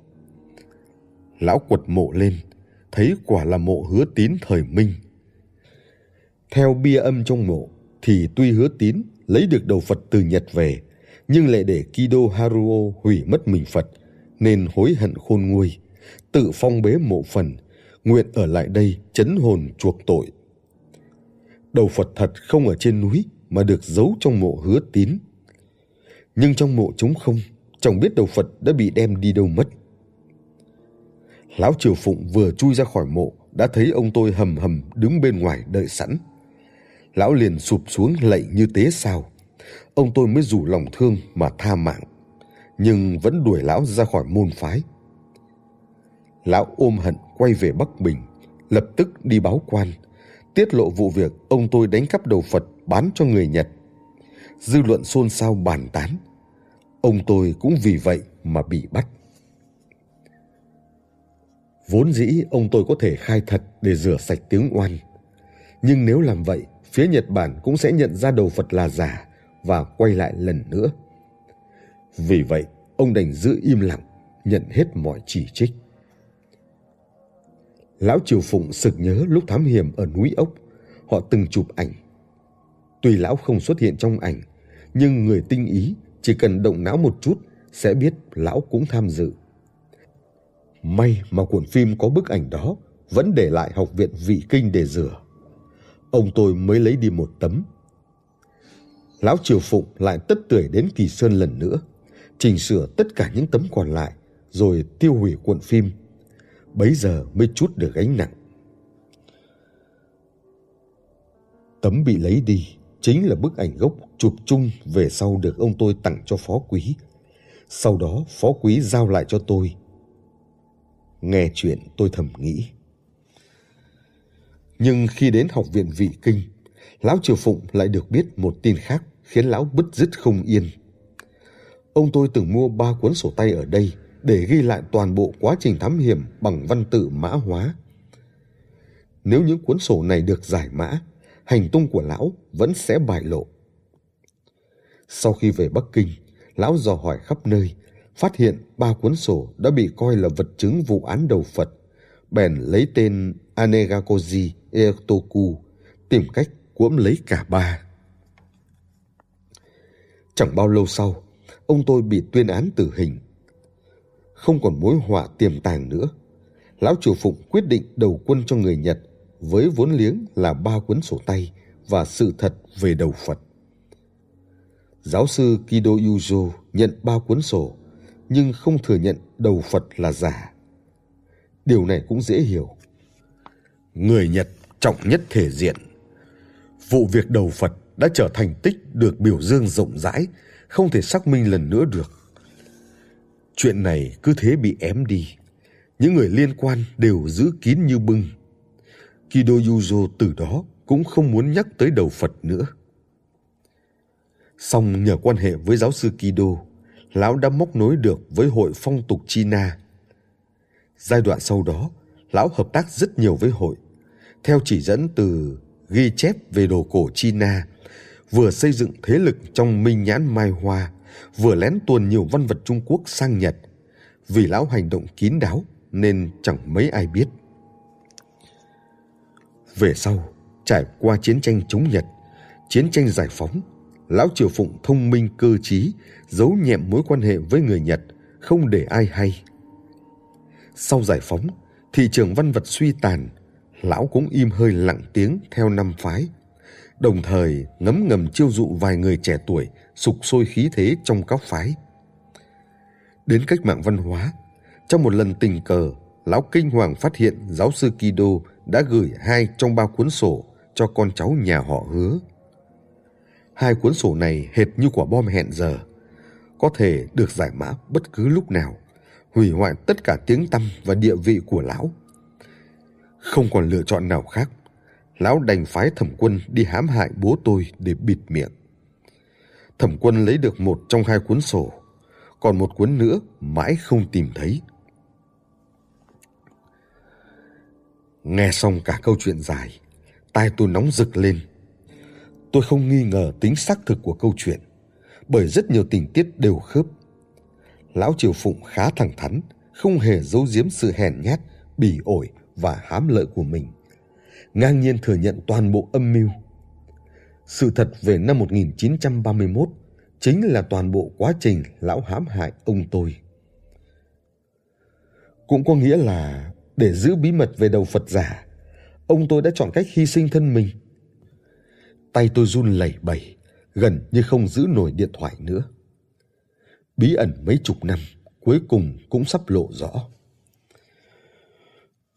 lão quật mộ lên, thấy quả là mộ hứa tín thời Minh. Theo bia âm trong mộ, thì tuy hứa tín lấy được đầu Phật từ Nhật về, nhưng lại để Kido Haruo hủy mất mình Phật, nên hối hận khôn nguôi, tự phong bế mộ phần, nguyện ở lại đây chấn hồn chuộc tội. Đầu Phật thật không ở trên núi mà được giấu trong mộ hứa tín. Nhưng trong mộ chúng không, chẳng biết đầu Phật đã bị đem đi đâu mất. Lão Triều Phụng vừa chui ra khỏi mộ đã thấy ông tôi hầm hầm đứng bên ngoài đợi sẵn. Lão liền sụp xuống lạy như tế sao. Ông tôi mới rủ lòng thương mà tha mạng, nhưng vẫn đuổi lão ra khỏi môn phái. Lão ôm hận quay về Bắc Bình, lập tức đi báo quan, tiết lộ vụ việc ông tôi đánh cắp đầu Phật bán cho người Nhật. Dư luận xôn xao bàn tán. Ông tôi cũng vì vậy mà bị bắt. Vốn dĩ ông tôi có thể khai thật để rửa sạch tiếng oan. Nhưng nếu làm vậy, phía Nhật Bản cũng sẽ nhận ra đầu Phật là giả và quay lại lần nữa. Vì vậy, ông đành giữ im lặng, nhận hết mọi chỉ trích. Lão Triều Phụng sực nhớ lúc thám hiểm ở núi ốc, họ từng chụp ảnh. Tuy lão không xuất hiện trong ảnh, nhưng người tinh ý chỉ cần động não một chút sẽ biết lão cũng tham dự. May mà cuộn phim có bức ảnh đó vẫn để lại học viện vị kinh để rửa. Ông tôi mới lấy đi một tấm. Lão Triều Phụng lại tất tưởi đến Kỳ Sơn lần nữa, chỉnh sửa tất cả những tấm còn lại, rồi tiêu hủy cuộn phim. Bấy giờ mới chút được gánh nặng. Tấm bị lấy đi chính là bức ảnh gốc chụp chung về sau được ông tôi tặng cho phó quý. Sau đó phó quý giao lại cho tôi Nghe chuyện tôi thầm nghĩ. Nhưng khi đến học viện vị kinh, Lão Triều Phụng lại được biết một tin khác khiến Lão bứt rứt không yên. Ông tôi từng mua ba cuốn sổ tay ở đây để ghi lại toàn bộ quá trình thám hiểm bằng văn tự mã hóa. Nếu những cuốn sổ này được giải mã, hành tung của Lão vẫn sẽ bại lộ. Sau khi về Bắc Kinh, Lão dò hỏi khắp nơi phát hiện ba cuốn sổ đã bị coi là vật chứng vụ án đầu Phật, bèn lấy tên Anegakoji Eotoku, tìm cách cuỗm lấy cả ba. Chẳng bao lâu sau, ông tôi bị tuyên án tử hình. Không còn mối họa tiềm tàng nữa, Lão Chủ Phụng quyết định đầu quân cho người Nhật với vốn liếng là ba cuốn sổ tay và sự thật về đầu Phật. Giáo sư Kido Yuzo nhận ba cuốn sổ nhưng không thừa nhận đầu Phật là giả. Điều này cũng dễ hiểu. Người Nhật trọng nhất thể diện. Vụ việc đầu Phật đã trở thành tích được biểu dương rộng rãi, không thể xác minh lần nữa được. Chuyện này cứ thế bị ém đi. Những người liên quan đều giữ kín như bưng. Kido Yuzo từ đó cũng không muốn nhắc tới đầu Phật nữa. Song nhờ quan hệ với giáo sư Kido, lão đã móc nối được với hội phong tục China. Giai đoạn sau đó, lão hợp tác rất nhiều với hội. Theo chỉ dẫn từ ghi chép về đồ cổ China, vừa xây dựng thế lực trong minh nhãn Mai Hoa, vừa lén tuồn nhiều văn vật Trung Quốc sang Nhật. Vì lão hành động kín đáo nên chẳng mấy ai biết. Về sau, trải qua chiến tranh chống Nhật, chiến tranh giải phóng Lão Triều Phụng thông minh cơ trí, giấu nhẹm mối quan hệ với người Nhật, không để ai hay. Sau giải phóng, thị trường văn vật suy tàn, lão cũng im hơi lặng tiếng theo năm phái. Đồng thời ngấm ngầm chiêu dụ vài người trẻ tuổi sục sôi khí thế trong các phái. Đến cách mạng văn hóa, trong một lần tình cờ, lão kinh hoàng phát hiện giáo sư Kido đã gửi hai trong ba cuốn sổ cho con cháu nhà họ hứa. Hai cuốn sổ này hệt như quả bom hẹn giờ, có thể được giải mã bất cứ lúc nào, hủy hoại tất cả tiếng tăm và địa vị của lão. Không còn lựa chọn nào khác, lão đành phái thẩm quân đi hãm hại bố tôi để bịt miệng. Thẩm quân lấy được một trong hai cuốn sổ, còn một cuốn nữa mãi không tìm thấy. Nghe xong cả câu chuyện dài, tai tôi nóng rực lên Tôi không nghi ngờ tính xác thực của câu chuyện, bởi rất nhiều tình tiết đều khớp. Lão Triều Phụng khá thẳng thắn, không hề giấu giếm sự hèn nhát, bỉ ổi và hám lợi của mình. Ngang nhiên thừa nhận toàn bộ âm mưu. Sự thật về năm 1931 chính là toàn bộ quá trình lão hãm hại ông tôi. cũng có nghĩa là để giữ bí mật về đầu Phật giả, ông tôi đã chọn cách hy sinh thân mình. Tay tôi run lẩy bẩy, gần như không giữ nổi điện thoại nữa. Bí ẩn mấy chục năm, cuối cùng cũng sắp lộ rõ.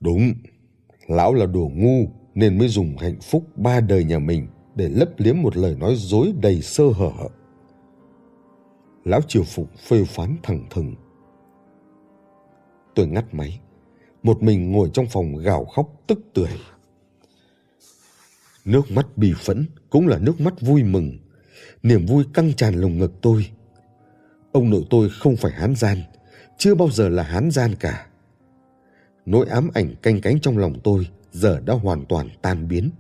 Đúng, lão là đồ ngu nên mới dùng hạnh phúc ba đời nhà mình để lấp liếm một lời nói dối đầy sơ hở. Lão Triều Phụng phê phán thẳng thừng. Tôi ngắt máy, một mình ngồi trong phòng gào khóc tức tưởi. Nước mắt bì phẫn cũng là nước mắt vui mừng, niềm vui căng tràn lồng ngực tôi. Ông nội tôi không phải hán gian, chưa bao giờ là hán gian cả. Nỗi ám ảnh canh cánh trong lòng tôi giờ đã hoàn toàn tan biến.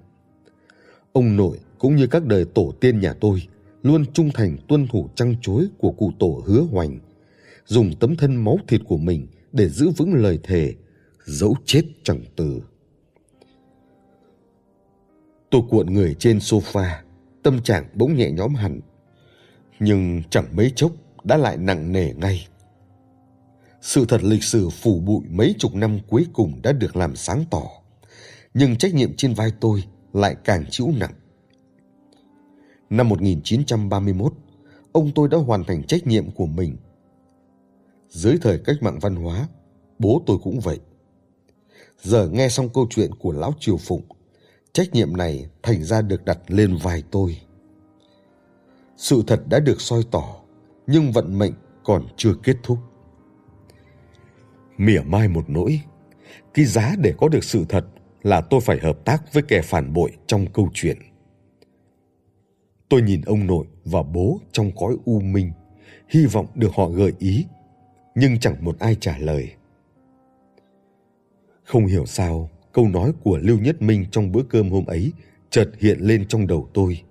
Ông nội cũng như các đời tổ tiên nhà tôi luôn trung thành tuân thủ trăng chối của cụ tổ hứa hoành, dùng tấm thân máu thịt của mình để giữ vững lời thề, dẫu chết chẳng từ. Tôi cuộn người trên sofa, tâm trạng bỗng nhẹ nhõm hẳn. Nhưng chẳng mấy chốc đã lại nặng nề ngay. Sự thật lịch sử phủ bụi mấy chục năm cuối cùng đã được làm sáng tỏ. Nhưng trách nhiệm trên vai tôi lại càng chịu nặng. Năm 1931, ông tôi đã hoàn thành trách nhiệm của mình. Dưới thời cách mạng văn hóa, bố tôi cũng vậy. Giờ nghe xong câu chuyện của Lão Triều Phụng, trách nhiệm này thành ra được đặt lên vai tôi. Sự thật đã được soi tỏ, nhưng vận mệnh còn chưa kết thúc. Mỉa mai một nỗi, cái giá để có được sự thật là tôi phải hợp tác với kẻ phản bội trong câu chuyện. Tôi nhìn ông nội và bố trong cõi u minh, hy vọng được họ gợi ý, nhưng chẳng một ai trả lời. Không hiểu sao, câu nói của Lưu Nhất Minh trong bữa cơm hôm ấy chợt hiện lên trong đầu tôi.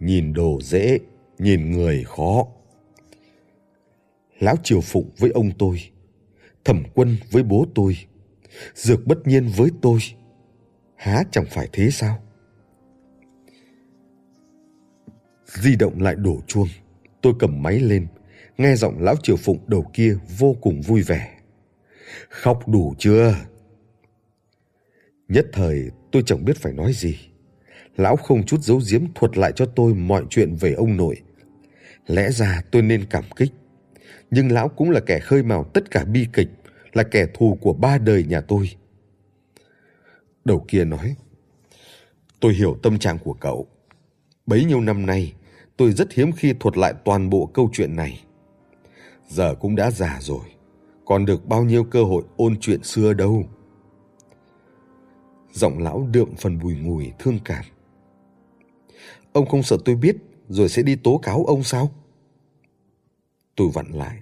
Nhìn đồ dễ, nhìn người khó. Lão Triều Phụng với ông tôi, Thẩm Quân với bố tôi, Dược Bất Nhiên với tôi, há chẳng phải thế sao? Di động lại đổ chuông, tôi cầm máy lên, nghe giọng lão Triều Phụng đầu kia vô cùng vui vẻ. Khóc đủ chưa? Nhất thời tôi chẳng biết phải nói gì. Lão không chút giấu giếm thuật lại cho tôi mọi chuyện về ông nội. Lẽ ra tôi nên cảm kích. Nhưng lão cũng là kẻ khơi mào tất cả bi kịch, là kẻ thù của ba đời nhà tôi. Đầu kia nói, tôi hiểu tâm trạng của cậu. Bấy nhiêu năm nay, tôi rất hiếm khi thuật lại toàn bộ câu chuyện này. Giờ cũng đã già rồi, còn được bao nhiêu cơ hội ôn chuyện xưa đâu. Giọng lão đượm phần bùi ngùi thương cảm. Ông không sợ tôi biết rồi sẽ đi tố cáo ông sao? Tôi vặn lại.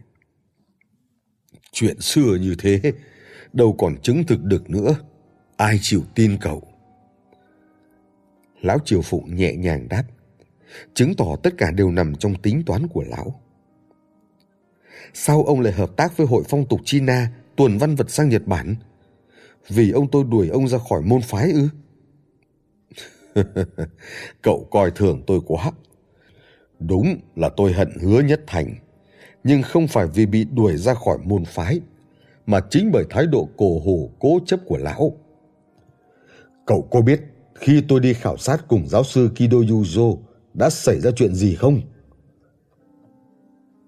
Chuyện xưa như thế, đâu còn chứng thực được nữa. Ai chịu tin cậu? Lão Triều Phụng nhẹ nhàng đáp, chứng tỏ tất cả đều nằm trong tính toán của lão. Sao ông lại hợp tác với hội phong tục China tuần văn vật sang Nhật Bản? Vì ông tôi đuổi ông ra khỏi môn phái ư? Cậu coi thường tôi quá. Đúng là tôi hận hứa nhất thành, nhưng không phải vì bị đuổi ra khỏi môn phái, mà chính bởi thái độ cổ hủ cố chấp của lão. Cậu có biết khi tôi đi khảo sát cùng giáo sư Kido Yuzo đã xảy ra chuyện gì không?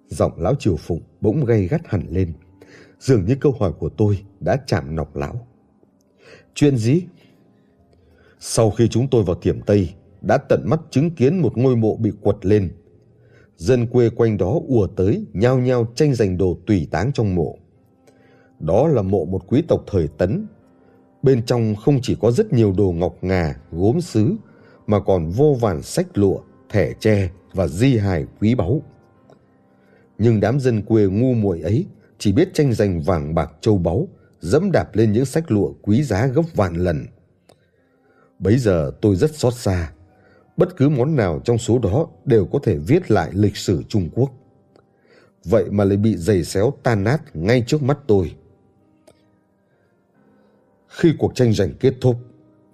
Giọng lão triều phụng bỗng gay gắt hẳn lên, dường như câu hỏi của tôi đã chạm nọc lão. Chuyện gì? Sau khi chúng tôi vào Thiểm Tây, đã tận mắt chứng kiến một ngôi mộ bị quật lên. Dân quê quanh đó ùa tới, nhao nhao tranh giành đồ tùy táng trong mộ. Đó là mộ một quý tộc thời Tấn. Bên trong không chỉ có rất nhiều đồ ngọc ngà, gốm sứ, mà còn vô vàn sách lụa, thẻ tre và di hài quý báu. Nhưng đám dân quê ngu muội ấy chỉ biết tranh giành vàng bạc châu báu, dẫm đạp lên những sách lụa quý giá gấp vạn lần. Bấy giờ tôi rất xót xa. Bất cứ món nào trong số đó đều có thể viết lại lịch sử Trung Quốc. Vậy mà lại bị giày xéo tan nát ngay trước mắt tôi. Khi cuộc tranh giành kết thúc,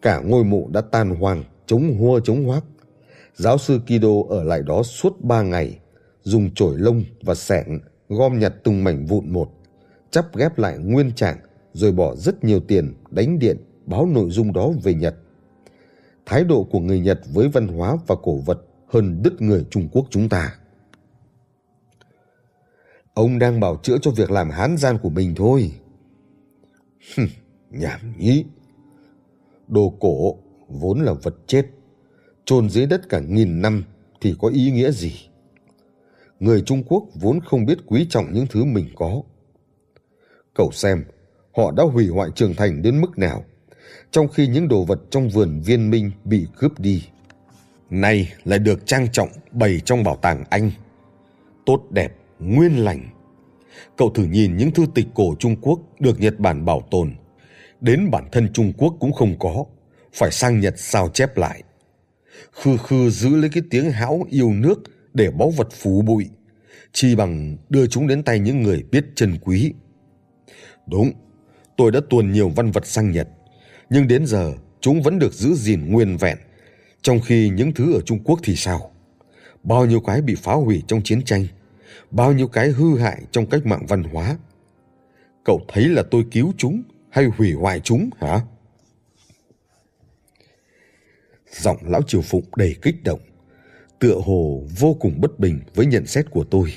cả ngôi mộ đã tan hoang, chống hua chống hoác. Giáo sư Kido ở lại đó suốt ba ngày, dùng chổi lông và sẻng gom nhặt từng mảnh vụn một, chắp ghép lại nguyên trạng rồi bỏ rất nhiều tiền đánh điện báo nội dung đó về Nhật. Thái độ của người Nhật với văn hóa và cổ vật hơn đứt người Trung Quốc chúng ta. Ông đang bảo chữa cho việc làm hán gian của mình thôi. nhảm nhí. Đồ cổ vốn là vật chết, chôn dưới đất cả nghìn năm thì có ý nghĩa gì? Người Trung Quốc vốn không biết quý trọng những thứ mình có. Cậu xem, họ đã hủy hoại trường thành đến mức nào, trong khi những đồ vật trong vườn viên minh bị cướp đi. Nay lại được trang trọng bày trong bảo tàng Anh. Tốt đẹp, nguyên lành. Cậu thử nhìn những thư tịch cổ Trung Quốc được Nhật Bản bảo tồn. Đến bản thân Trung Quốc cũng không có, phải sang Nhật sao chép lại. Khư khư giữ lấy cái tiếng hão yêu nước để báu vật phú bụi, chi bằng đưa chúng đến tay những người biết trân quý. Đúng, tôi đã tuồn nhiều văn vật sang Nhật, nhưng đến giờ chúng vẫn được giữ gìn nguyên vẹn, trong khi những thứ ở Trung Quốc thì sao? Bao nhiêu cái bị phá hủy trong chiến tranh, bao nhiêu cái hư hại trong cách mạng văn hóa. Cậu thấy là tôi cứu chúng hay hủy hoại chúng hả? Giọng lão Triều Phụng đầy kích động, tựa hồ vô cùng bất bình với nhận xét của tôi.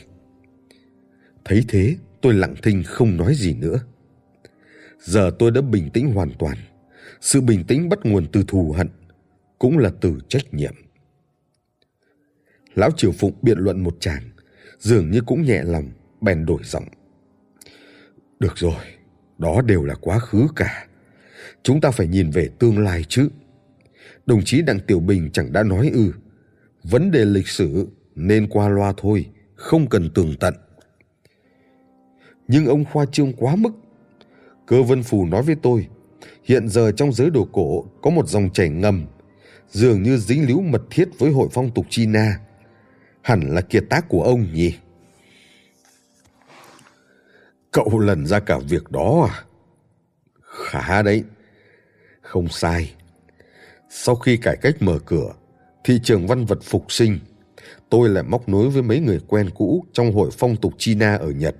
Thấy thế, tôi lặng thinh không nói gì nữa. Giờ tôi đã bình tĩnh hoàn toàn. Sự bình tĩnh bắt nguồn từ thù hận, cũng là từ trách nhiệm. Lão Triều Phụng biện luận một tràng, dường như cũng nhẹ lòng, bèn đổi giọng. Được rồi, đó đều là quá khứ cả. Chúng ta phải nhìn về tương lai chứ. Đồng chí Đặng Tiểu Bình chẳng đã nói ư. Vấn đề lịch sử nên qua loa thôi, không cần tường tận. Nhưng ông khoa trương quá mức. Cơ Vân Phù nói với tôi, hiện giờ trong giới đồ cổ có một dòng chảy ngầm, dường như dính líu mật thiết với hội phong tục China. Hẳn là kiệt tác của ông nhỉ? Cậu lần ra cả việc đó à? Khá đấy. Không sai. Sau khi cải cách mở cửa, thị trường văn vật phục sinh, tôi lại móc nối với mấy người quen cũ trong hội phong tục China ở Nhật.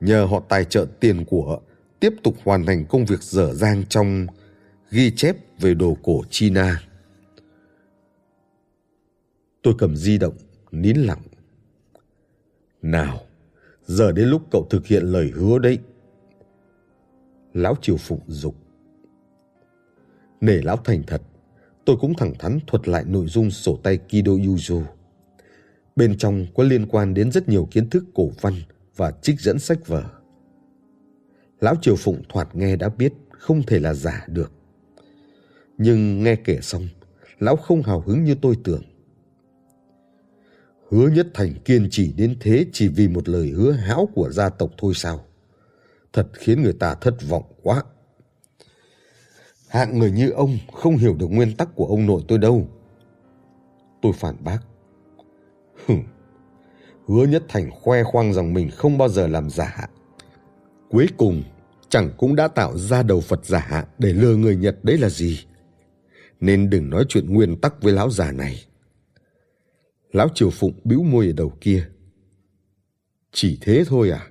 Nhờ họ tài trợ tiền của, tiếp tục hoàn thành công việc dở dang trong ghi chép về đồ cổ China. Tôi cầm di động, nín lặng. Nào, giờ đến lúc cậu thực hiện lời hứa đấy. Lão Triều Phụng dục. Nể lão thành thật, tôi cũng thẳng thắn thuật lại nội dung sổ tay Kido Yuzo. Bên trong có liên quan đến rất nhiều kiến thức cổ văn và trích dẫn sách vở. Lão Triều Phụng thoạt nghe đã biết không thể là giả được. Nhưng nghe kể xong, lão không hào hứng như tôi tưởng. Hứa Nhất Thành kiên trì đến thế chỉ vì một lời hứa hão của gia tộc thôi sao? Thật khiến người ta thất vọng quá. Hạng người như ông không hiểu được nguyên tắc của ông nội tôi đâu. Tôi phản bác. hừ, hứa nhất thành khoe khoang rằng mình không bao giờ làm giả. Cuối cùng, chẳng cũng đã tạo ra đầu Phật giả để lừa người Nhật đấy là gì. Nên đừng nói chuyện nguyên tắc với lão già này. Lão Triều Phụng bĩu môi ở đầu kia. Chỉ thế thôi à?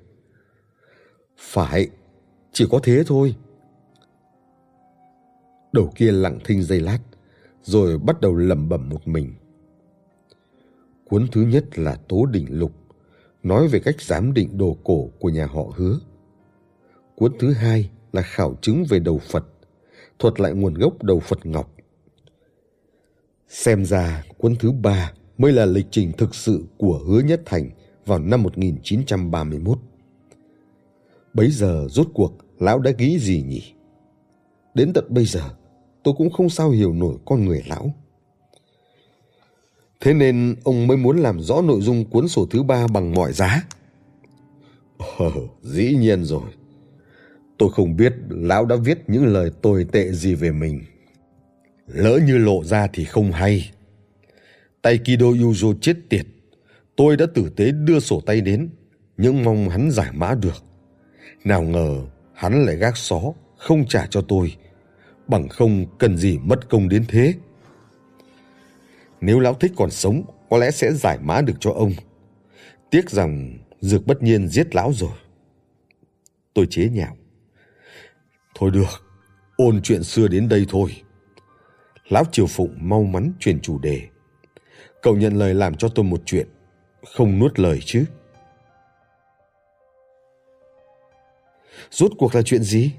Phải, chỉ có thế thôi. Đầu kia lặng thinh giây lát, rồi bắt đầu lẩm bẩm một mình. Cuốn thứ nhất là Tố Đỉnh Lục, nói về cách giám định đồ cổ của nhà họ hứa. Cuốn thứ hai là khảo chứng về đầu Phật, thuật lại nguồn gốc đầu Phật Ngọc. Xem ra cuốn thứ ba mới là lịch trình thực sự của Hứa Nhất Thành vào năm 1931. Bấy giờ rốt cuộc lão đã nghĩ gì nhỉ? Đến tận bây giờ tôi cũng không sao hiểu nổi con người lão. Thế nên ông mới muốn làm rõ nội dung cuốn sổ thứ ba bằng mọi giá. Ờ, dĩ nhiên rồi. Tôi không biết lão đã viết những lời tồi tệ gì về mình. Lỡ như lộ ra thì không hay. Tay Kido Yuzo chết tiệt. Tôi đã tử tế đưa sổ tay đến, nhưng mong hắn giải mã được. Nào ngờ hắn lại gác xó, không trả cho tôi. Bằng không cần gì mất công đến thế. Nếu lão thích còn sống, có lẽ sẽ giải mã được cho ông. Tiếc rằng Dược bất nhiên giết lão rồi. Tôi chế nhạo. Thôi được, ôn chuyện xưa đến đây thôi. Lão Triều Phụng mau mắn chuyển chủ đề. Cậu nhận lời làm cho tôi một chuyện, không nuốt lời chứ. Rốt cuộc là chuyện gì?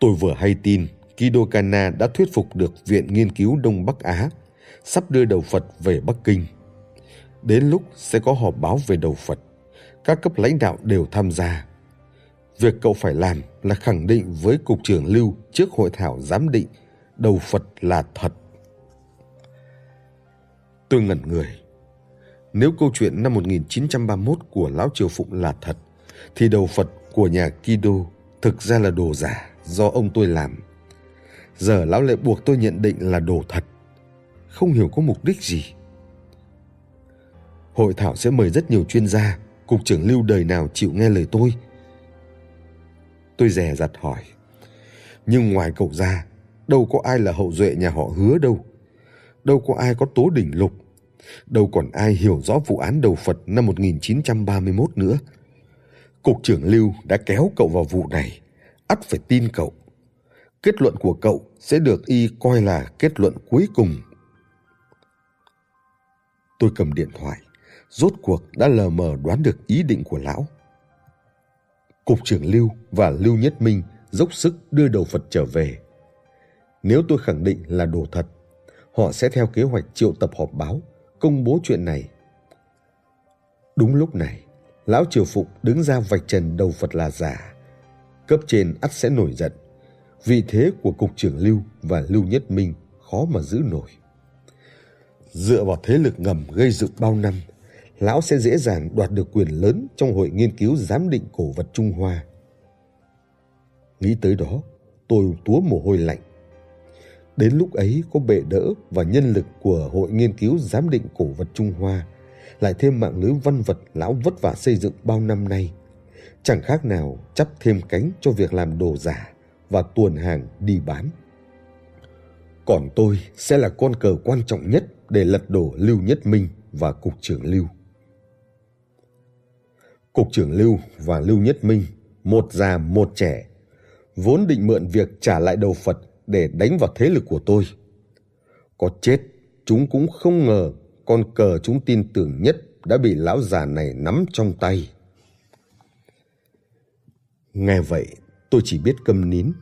Tôi vừa hay tin Kido Kana đã thuyết phục được Viện Nghiên cứu Đông Bắc Á sắp đưa đầu Phật về Bắc Kinh. Đến lúc sẽ có họp báo về đầu Phật, các cấp lãnh đạo đều tham gia. Việc cậu phải làm là khẳng định với Cục trưởng Lưu trước hội thảo giám định đầu Phật là thật. Tôi ngẩn người. Nếu câu chuyện năm 1931 của Lão Triều Phụng là thật, thì đầu Phật của nhà Kido thực ra là đồ giả do ông tôi làm. Giờ lão lại buộc tôi nhận định là đồ thật. Không hiểu có mục đích gì. Hội thảo sẽ mời rất nhiều chuyên gia, cục trưởng lưu đời nào chịu nghe lời tôi. Tôi dè dặt hỏi. Nhưng ngoài cậu ra, đâu có ai là hậu duệ nhà họ hứa đâu. Đâu có ai có tố đỉnh lục. Đâu còn ai hiểu rõ vụ án đầu Phật năm 1931 nữa. Cục trưởng Lưu đã kéo cậu vào vụ này, ắt phải tin cậu. Kết luận của cậu sẽ được y coi là kết luận cuối cùng. Tôi cầm điện thoại, rốt cuộc đã lờ mờ đoán được ý định của lão. Cục trưởng Lưu và Lưu Nhất Minh dốc sức đưa đầu Phật trở về. Nếu tôi khẳng định là đồ thật, họ sẽ theo kế hoạch triệu tập họp báo, công bố chuyện này. Đúng lúc này, Lão Triều Phụng đứng ra vạch trần đầu Phật là giả. Cấp trên ắt sẽ nổi giận. Vị thế của Cục trưởng Lưu và Lưu Nhất Minh khó mà giữ nổi. Dựa vào thế lực ngầm gây dựng bao năm, Lão sẽ dễ dàng đoạt được quyền lớn trong hội nghiên cứu giám định cổ vật Trung Hoa. Nghĩ tới đó, tôi túa mồ hôi lạnh. Đến lúc ấy có bệ đỡ và nhân lực của Hội Nghiên cứu Giám định Cổ vật Trung Hoa – lại thêm mạng lưới văn vật lão vất vả xây dựng bao năm nay. Chẳng khác nào chắp thêm cánh cho việc làm đồ giả và tuồn hàng đi bán. Còn tôi sẽ là con cờ quan trọng nhất để lật đổ Lưu Nhất Minh và Cục trưởng Lưu. Cục trưởng Lưu và Lưu Nhất Minh, một già một trẻ, vốn định mượn việc trả lại đầu Phật để đánh vào thế lực của tôi. Có chết, chúng cũng không ngờ con cờ chúng tin tưởng nhất đã bị lão già này nắm trong tay. Nghe vậy, tôi chỉ biết câm nín.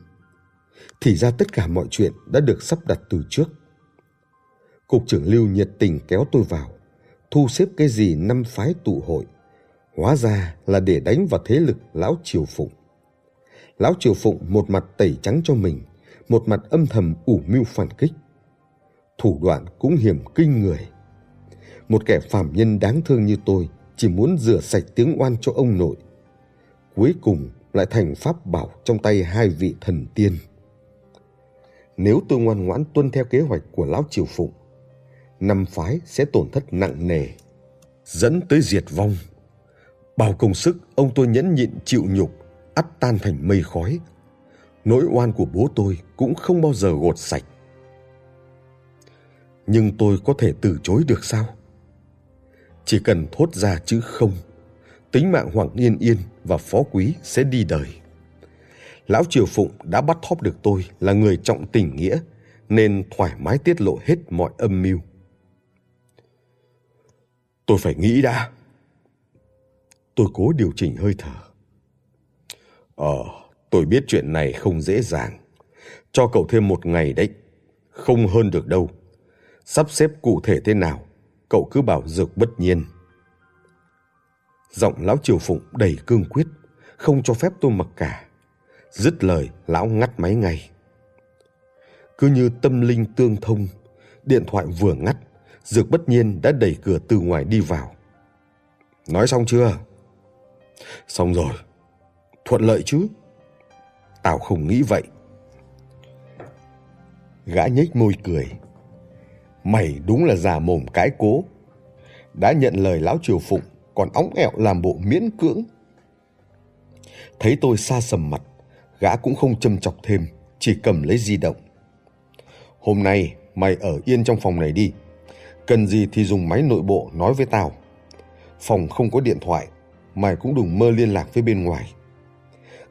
Thì ra tất cả mọi chuyện đã được sắp đặt từ trước. Cục trưởng Lưu nhiệt tình kéo tôi vào, thu xếp cái gì năm phái tụ hội. Hóa ra là để đánh vào thế lực Lão Triều Phụng. Lão Triều Phụng một mặt tẩy trắng cho mình, một mặt âm thầm ủ mưu phản kích. Thủ đoạn cũng hiểm kinh người một kẻ phạm nhân đáng thương như tôi chỉ muốn rửa sạch tiếng oan cho ông nội. Cuối cùng lại thành pháp bảo trong tay hai vị thần tiên. Nếu tôi ngoan ngoãn tuân theo kế hoạch của Lão Triều Phụng, năm phái sẽ tổn thất nặng nề, dẫn tới diệt vong. Bao công sức ông tôi nhẫn nhịn chịu nhục, ắt tan thành mây khói. Nỗi oan của bố tôi cũng không bao giờ gột sạch. Nhưng tôi có thể từ chối được sao? Chỉ cần thốt ra chữ không, tính mạng Hoàng Yên Yên và Phó Quý sẽ đi đời. Lão Triều Phụng đã bắt thóp được tôi là người trọng tình nghĩa, nên thoải mái tiết lộ hết mọi âm mưu. Tôi phải nghĩ đã. Tôi cố điều chỉnh hơi thở. Ờ, tôi biết chuyện này không dễ dàng. Cho cậu thêm một ngày đấy. Không hơn được đâu. Sắp xếp cụ thể thế nào, cậu cứ bảo dược bất nhiên. Giọng lão triều phụng đầy cương quyết, không cho phép tôi mặc cả. Dứt lời, lão ngắt máy ngay. Cứ như tâm linh tương thông, điện thoại vừa ngắt, dược bất nhiên đã đẩy cửa từ ngoài đi vào. Nói xong chưa? Xong rồi. Thuận lợi chứ? Tao không nghĩ vậy. Gã nhếch môi cười. Mày đúng là già mồm cái cố. Đã nhận lời lão triều phụng, còn óng ẹo làm bộ miễn cưỡng. Thấy tôi xa sầm mặt, gã cũng không châm chọc thêm, chỉ cầm lấy di động. Hôm nay mày ở yên trong phòng này đi. Cần gì thì dùng máy nội bộ nói với tao. Phòng không có điện thoại, mày cũng đừng mơ liên lạc với bên ngoài.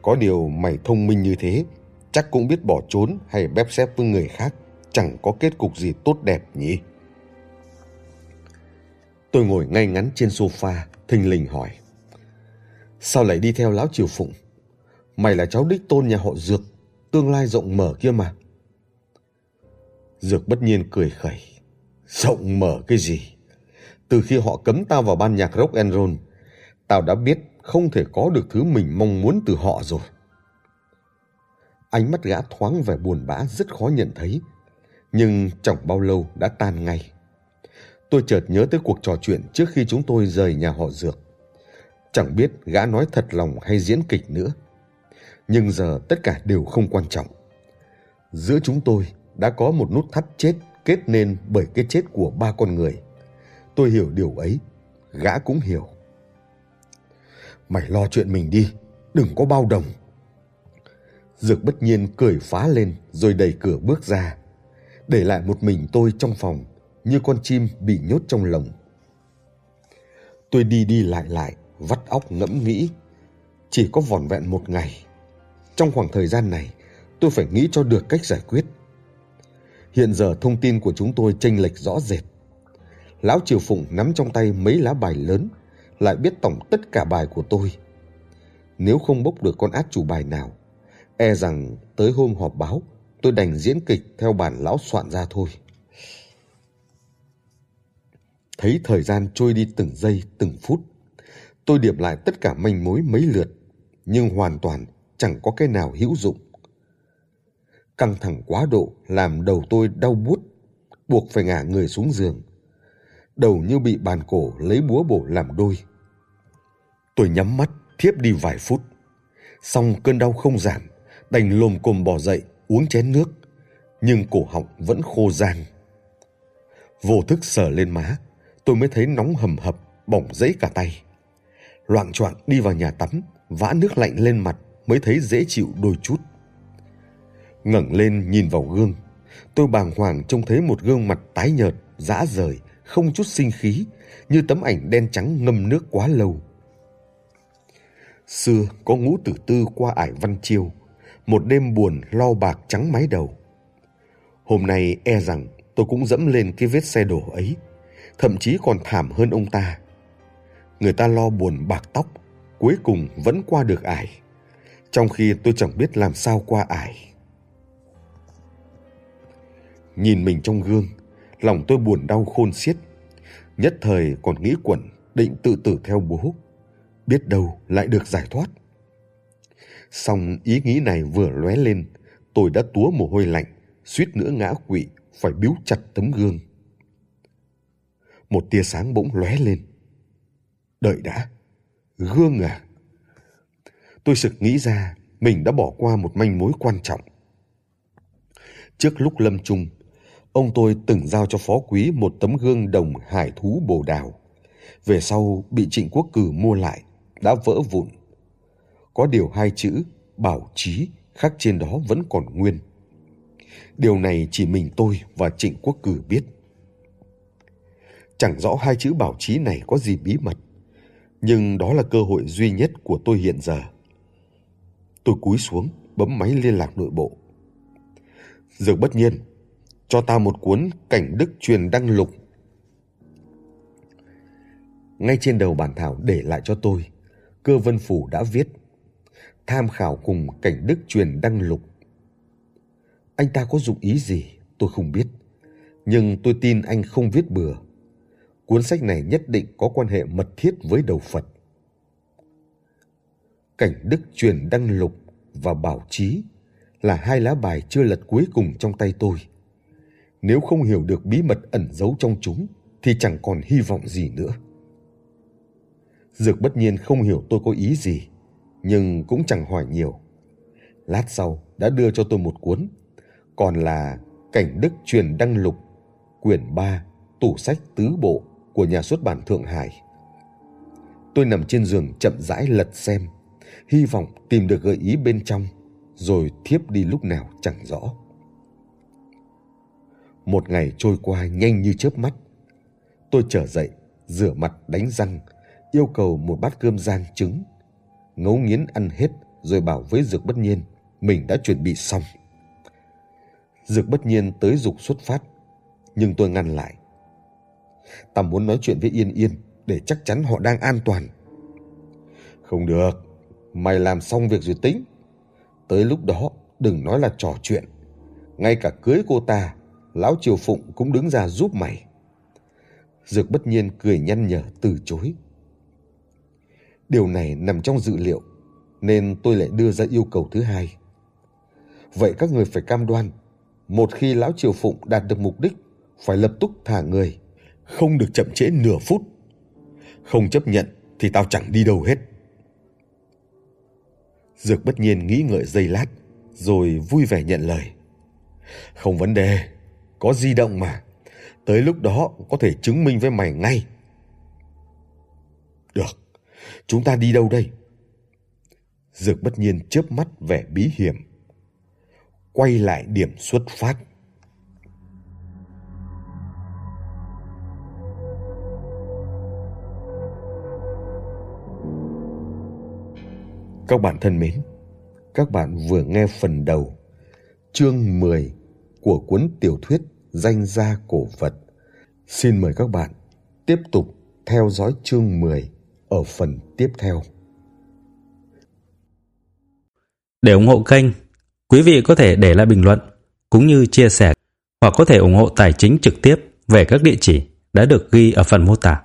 Có điều mày thông minh như thế, chắc cũng biết bỏ trốn hay bép xép với người khác, chẳng có kết cục gì tốt đẹp nhỉ? Tôi ngồi ngay ngắn trên sofa, thình lình hỏi. Sao lại đi theo lão Triều Phụng? Mày là cháu đích tôn nhà họ Dược, tương lai rộng mở kia mà. Dược bất nhiên cười khẩy. Rộng mở cái gì? Từ khi họ cấm tao vào ban nhạc rock and roll, tao đã biết không thể có được thứ mình mong muốn từ họ rồi. Ánh mắt gã thoáng vẻ buồn bã rất khó nhận thấy, nhưng chẳng bao lâu đã tan ngay. Tôi chợt nhớ tới cuộc trò chuyện trước khi chúng tôi rời nhà họ Dược. Chẳng biết gã nói thật lòng hay diễn kịch nữa. Nhưng giờ tất cả đều không quan trọng. Giữa chúng tôi đã có một nút thắt chết kết nên bởi cái chết của ba con người. Tôi hiểu điều ấy, gã cũng hiểu. Mày lo chuyện mình đi, đừng có bao đồng. Dược bất nhiên cười phá lên rồi đẩy cửa bước ra. Để lại một mình tôi trong phòng như con chim bị nhốt trong lồng. Tôi đi đi lại lại, vắt óc ngẫm nghĩ. Chỉ có vỏn vẹn một ngày. Trong khoảng thời gian này, tôi phải nghĩ cho được cách giải quyết. Hiện giờ thông tin của chúng tôi chênh lệch rõ rệt. Lão Triều Phụng nắm trong tay mấy lá bài lớn, lại biết tổng tất cả bài của tôi. Nếu không bốc được con át chủ bài nào, e rằng tới hôm họp báo, tôi đành diễn kịch theo bản lão soạn ra thôi. Thấy thời gian trôi đi từng giây, từng phút. Tôi điệp lại tất cả manh mối mấy lượt, nhưng hoàn toàn chẳng có cái nào hữu dụng. Căng thẳng quá độ làm đầu tôi đau buốt, buộc phải ngả người xuống giường. Đầu như bị bàn cổ lấy búa bổ làm đôi. Tôi nhắm mắt, thiếp đi vài phút. Xong cơn đau không giảm, đành lồm cồm bỏ dậy, uống chén nước. Nhưng cổ họng vẫn khô rang. Vô thức sờ lên má, tôi mới thấy nóng hầm hập, bỏng dẫy cả tay. Loạn choạng đi vào nhà tắm, vã nước lạnh lên mặt mới thấy dễ chịu đôi chút. ngẩng lên nhìn vào gương, tôi bàng hoàng trông thấy một gương mặt tái nhợt, dã rời, không chút sinh khí, như tấm ảnh đen trắng ngâm nước quá lâu. Xưa có ngũ tử tư qua ải văn chiêu, một đêm buồn lo bạc trắng mái đầu. Hôm nay e rằng tôi cũng dẫm lên cái vết xe đổ ấy, thậm chí còn thảm hơn ông ta. Người ta lo buồn bạc tóc, cuối cùng vẫn qua được ải, trong khi tôi chẳng biết làm sao qua ải. Nhìn mình trong gương, lòng tôi buồn đau khôn xiết. Nhất thời còn nghĩ quẩn, định tự tử theo bố. Biết đâu lại được giải thoát. Xong ý nghĩ này vừa lóe lên, tôi đã túa mồ hôi lạnh, suýt nữa ngã quỵ, phải biếu chặt tấm gương một tia sáng bỗng lóe lên. Đợi đã, gương à? Tôi sực nghĩ ra mình đã bỏ qua một manh mối quan trọng. Trước lúc lâm chung, ông tôi từng giao cho phó quý một tấm gương đồng hải thú bồ đào. Về sau bị trịnh quốc cử mua lại, đã vỡ vụn. Có điều hai chữ bảo trí khắc trên đó vẫn còn nguyên. Điều này chỉ mình tôi và trịnh quốc cử biết. Chẳng rõ hai chữ bảo trí này có gì bí mật, nhưng đó là cơ hội duy nhất của tôi hiện giờ. Tôi cúi xuống, bấm máy liên lạc nội bộ. Dược bất nhiên, cho ta một cuốn cảnh đức truyền đăng lục. Ngay trên đầu bản thảo để lại cho tôi, cơ vân phủ đã viết tham khảo cùng cảnh đức truyền đăng lục. Anh ta có dụng ý gì tôi không biết, nhưng tôi tin anh không viết bừa cuốn sách này nhất định có quan hệ mật thiết với đầu Phật. Cảnh đức truyền đăng lục và bảo trí là hai lá bài chưa lật cuối cùng trong tay tôi. Nếu không hiểu được bí mật ẩn giấu trong chúng thì chẳng còn hy vọng gì nữa. Dược bất nhiên không hiểu tôi có ý gì, nhưng cũng chẳng hỏi nhiều. Lát sau đã đưa cho tôi một cuốn, còn là Cảnh Đức truyền đăng lục, quyển 3, tủ sách tứ bộ của nhà xuất bản Thượng Hải. Tôi nằm trên giường chậm rãi lật xem, hy vọng tìm được gợi ý bên trong, rồi thiếp đi lúc nào chẳng rõ. Một ngày trôi qua nhanh như chớp mắt. Tôi trở dậy, rửa mặt đánh răng, yêu cầu một bát cơm rang trứng. Ngấu nghiến ăn hết rồi bảo với Dược Bất Nhiên mình đã chuẩn bị xong. Dược Bất Nhiên tới dục xuất phát, nhưng tôi ngăn lại. Ta muốn nói chuyện với Yên Yên để chắc chắn họ đang an toàn. Không được, mày làm xong việc rồi tính. Tới lúc đó đừng nói là trò chuyện. Ngay cả cưới cô ta, Lão Triều Phụng cũng đứng ra giúp mày. Dược bất nhiên cười nhăn nhở từ chối. Điều này nằm trong dự liệu, nên tôi lại đưa ra yêu cầu thứ hai. Vậy các người phải cam đoan, một khi Lão Triều Phụng đạt được mục đích, phải lập tức thả người, không được chậm trễ nửa phút. Không chấp nhận thì tao chẳng đi đâu hết. Dược bất nhiên nghĩ ngợi giây lát, rồi vui vẻ nhận lời. Không vấn đề, có di động mà. Tới lúc đó có thể chứng minh với mày ngay. Được, chúng ta đi đâu đây? Dược bất nhiên chớp mắt vẻ bí hiểm. Quay lại điểm xuất phát. Các bạn thân mến, các bạn vừa nghe phần đầu chương 10 của cuốn tiểu thuyết Danh gia cổ vật. Xin mời các bạn tiếp tục theo dõi chương 10 ở phần tiếp theo. Để ủng hộ kênh, quý vị có thể để lại bình luận cũng như chia sẻ hoặc có thể ủng hộ tài chính trực tiếp về các địa chỉ đã được ghi ở phần mô tả.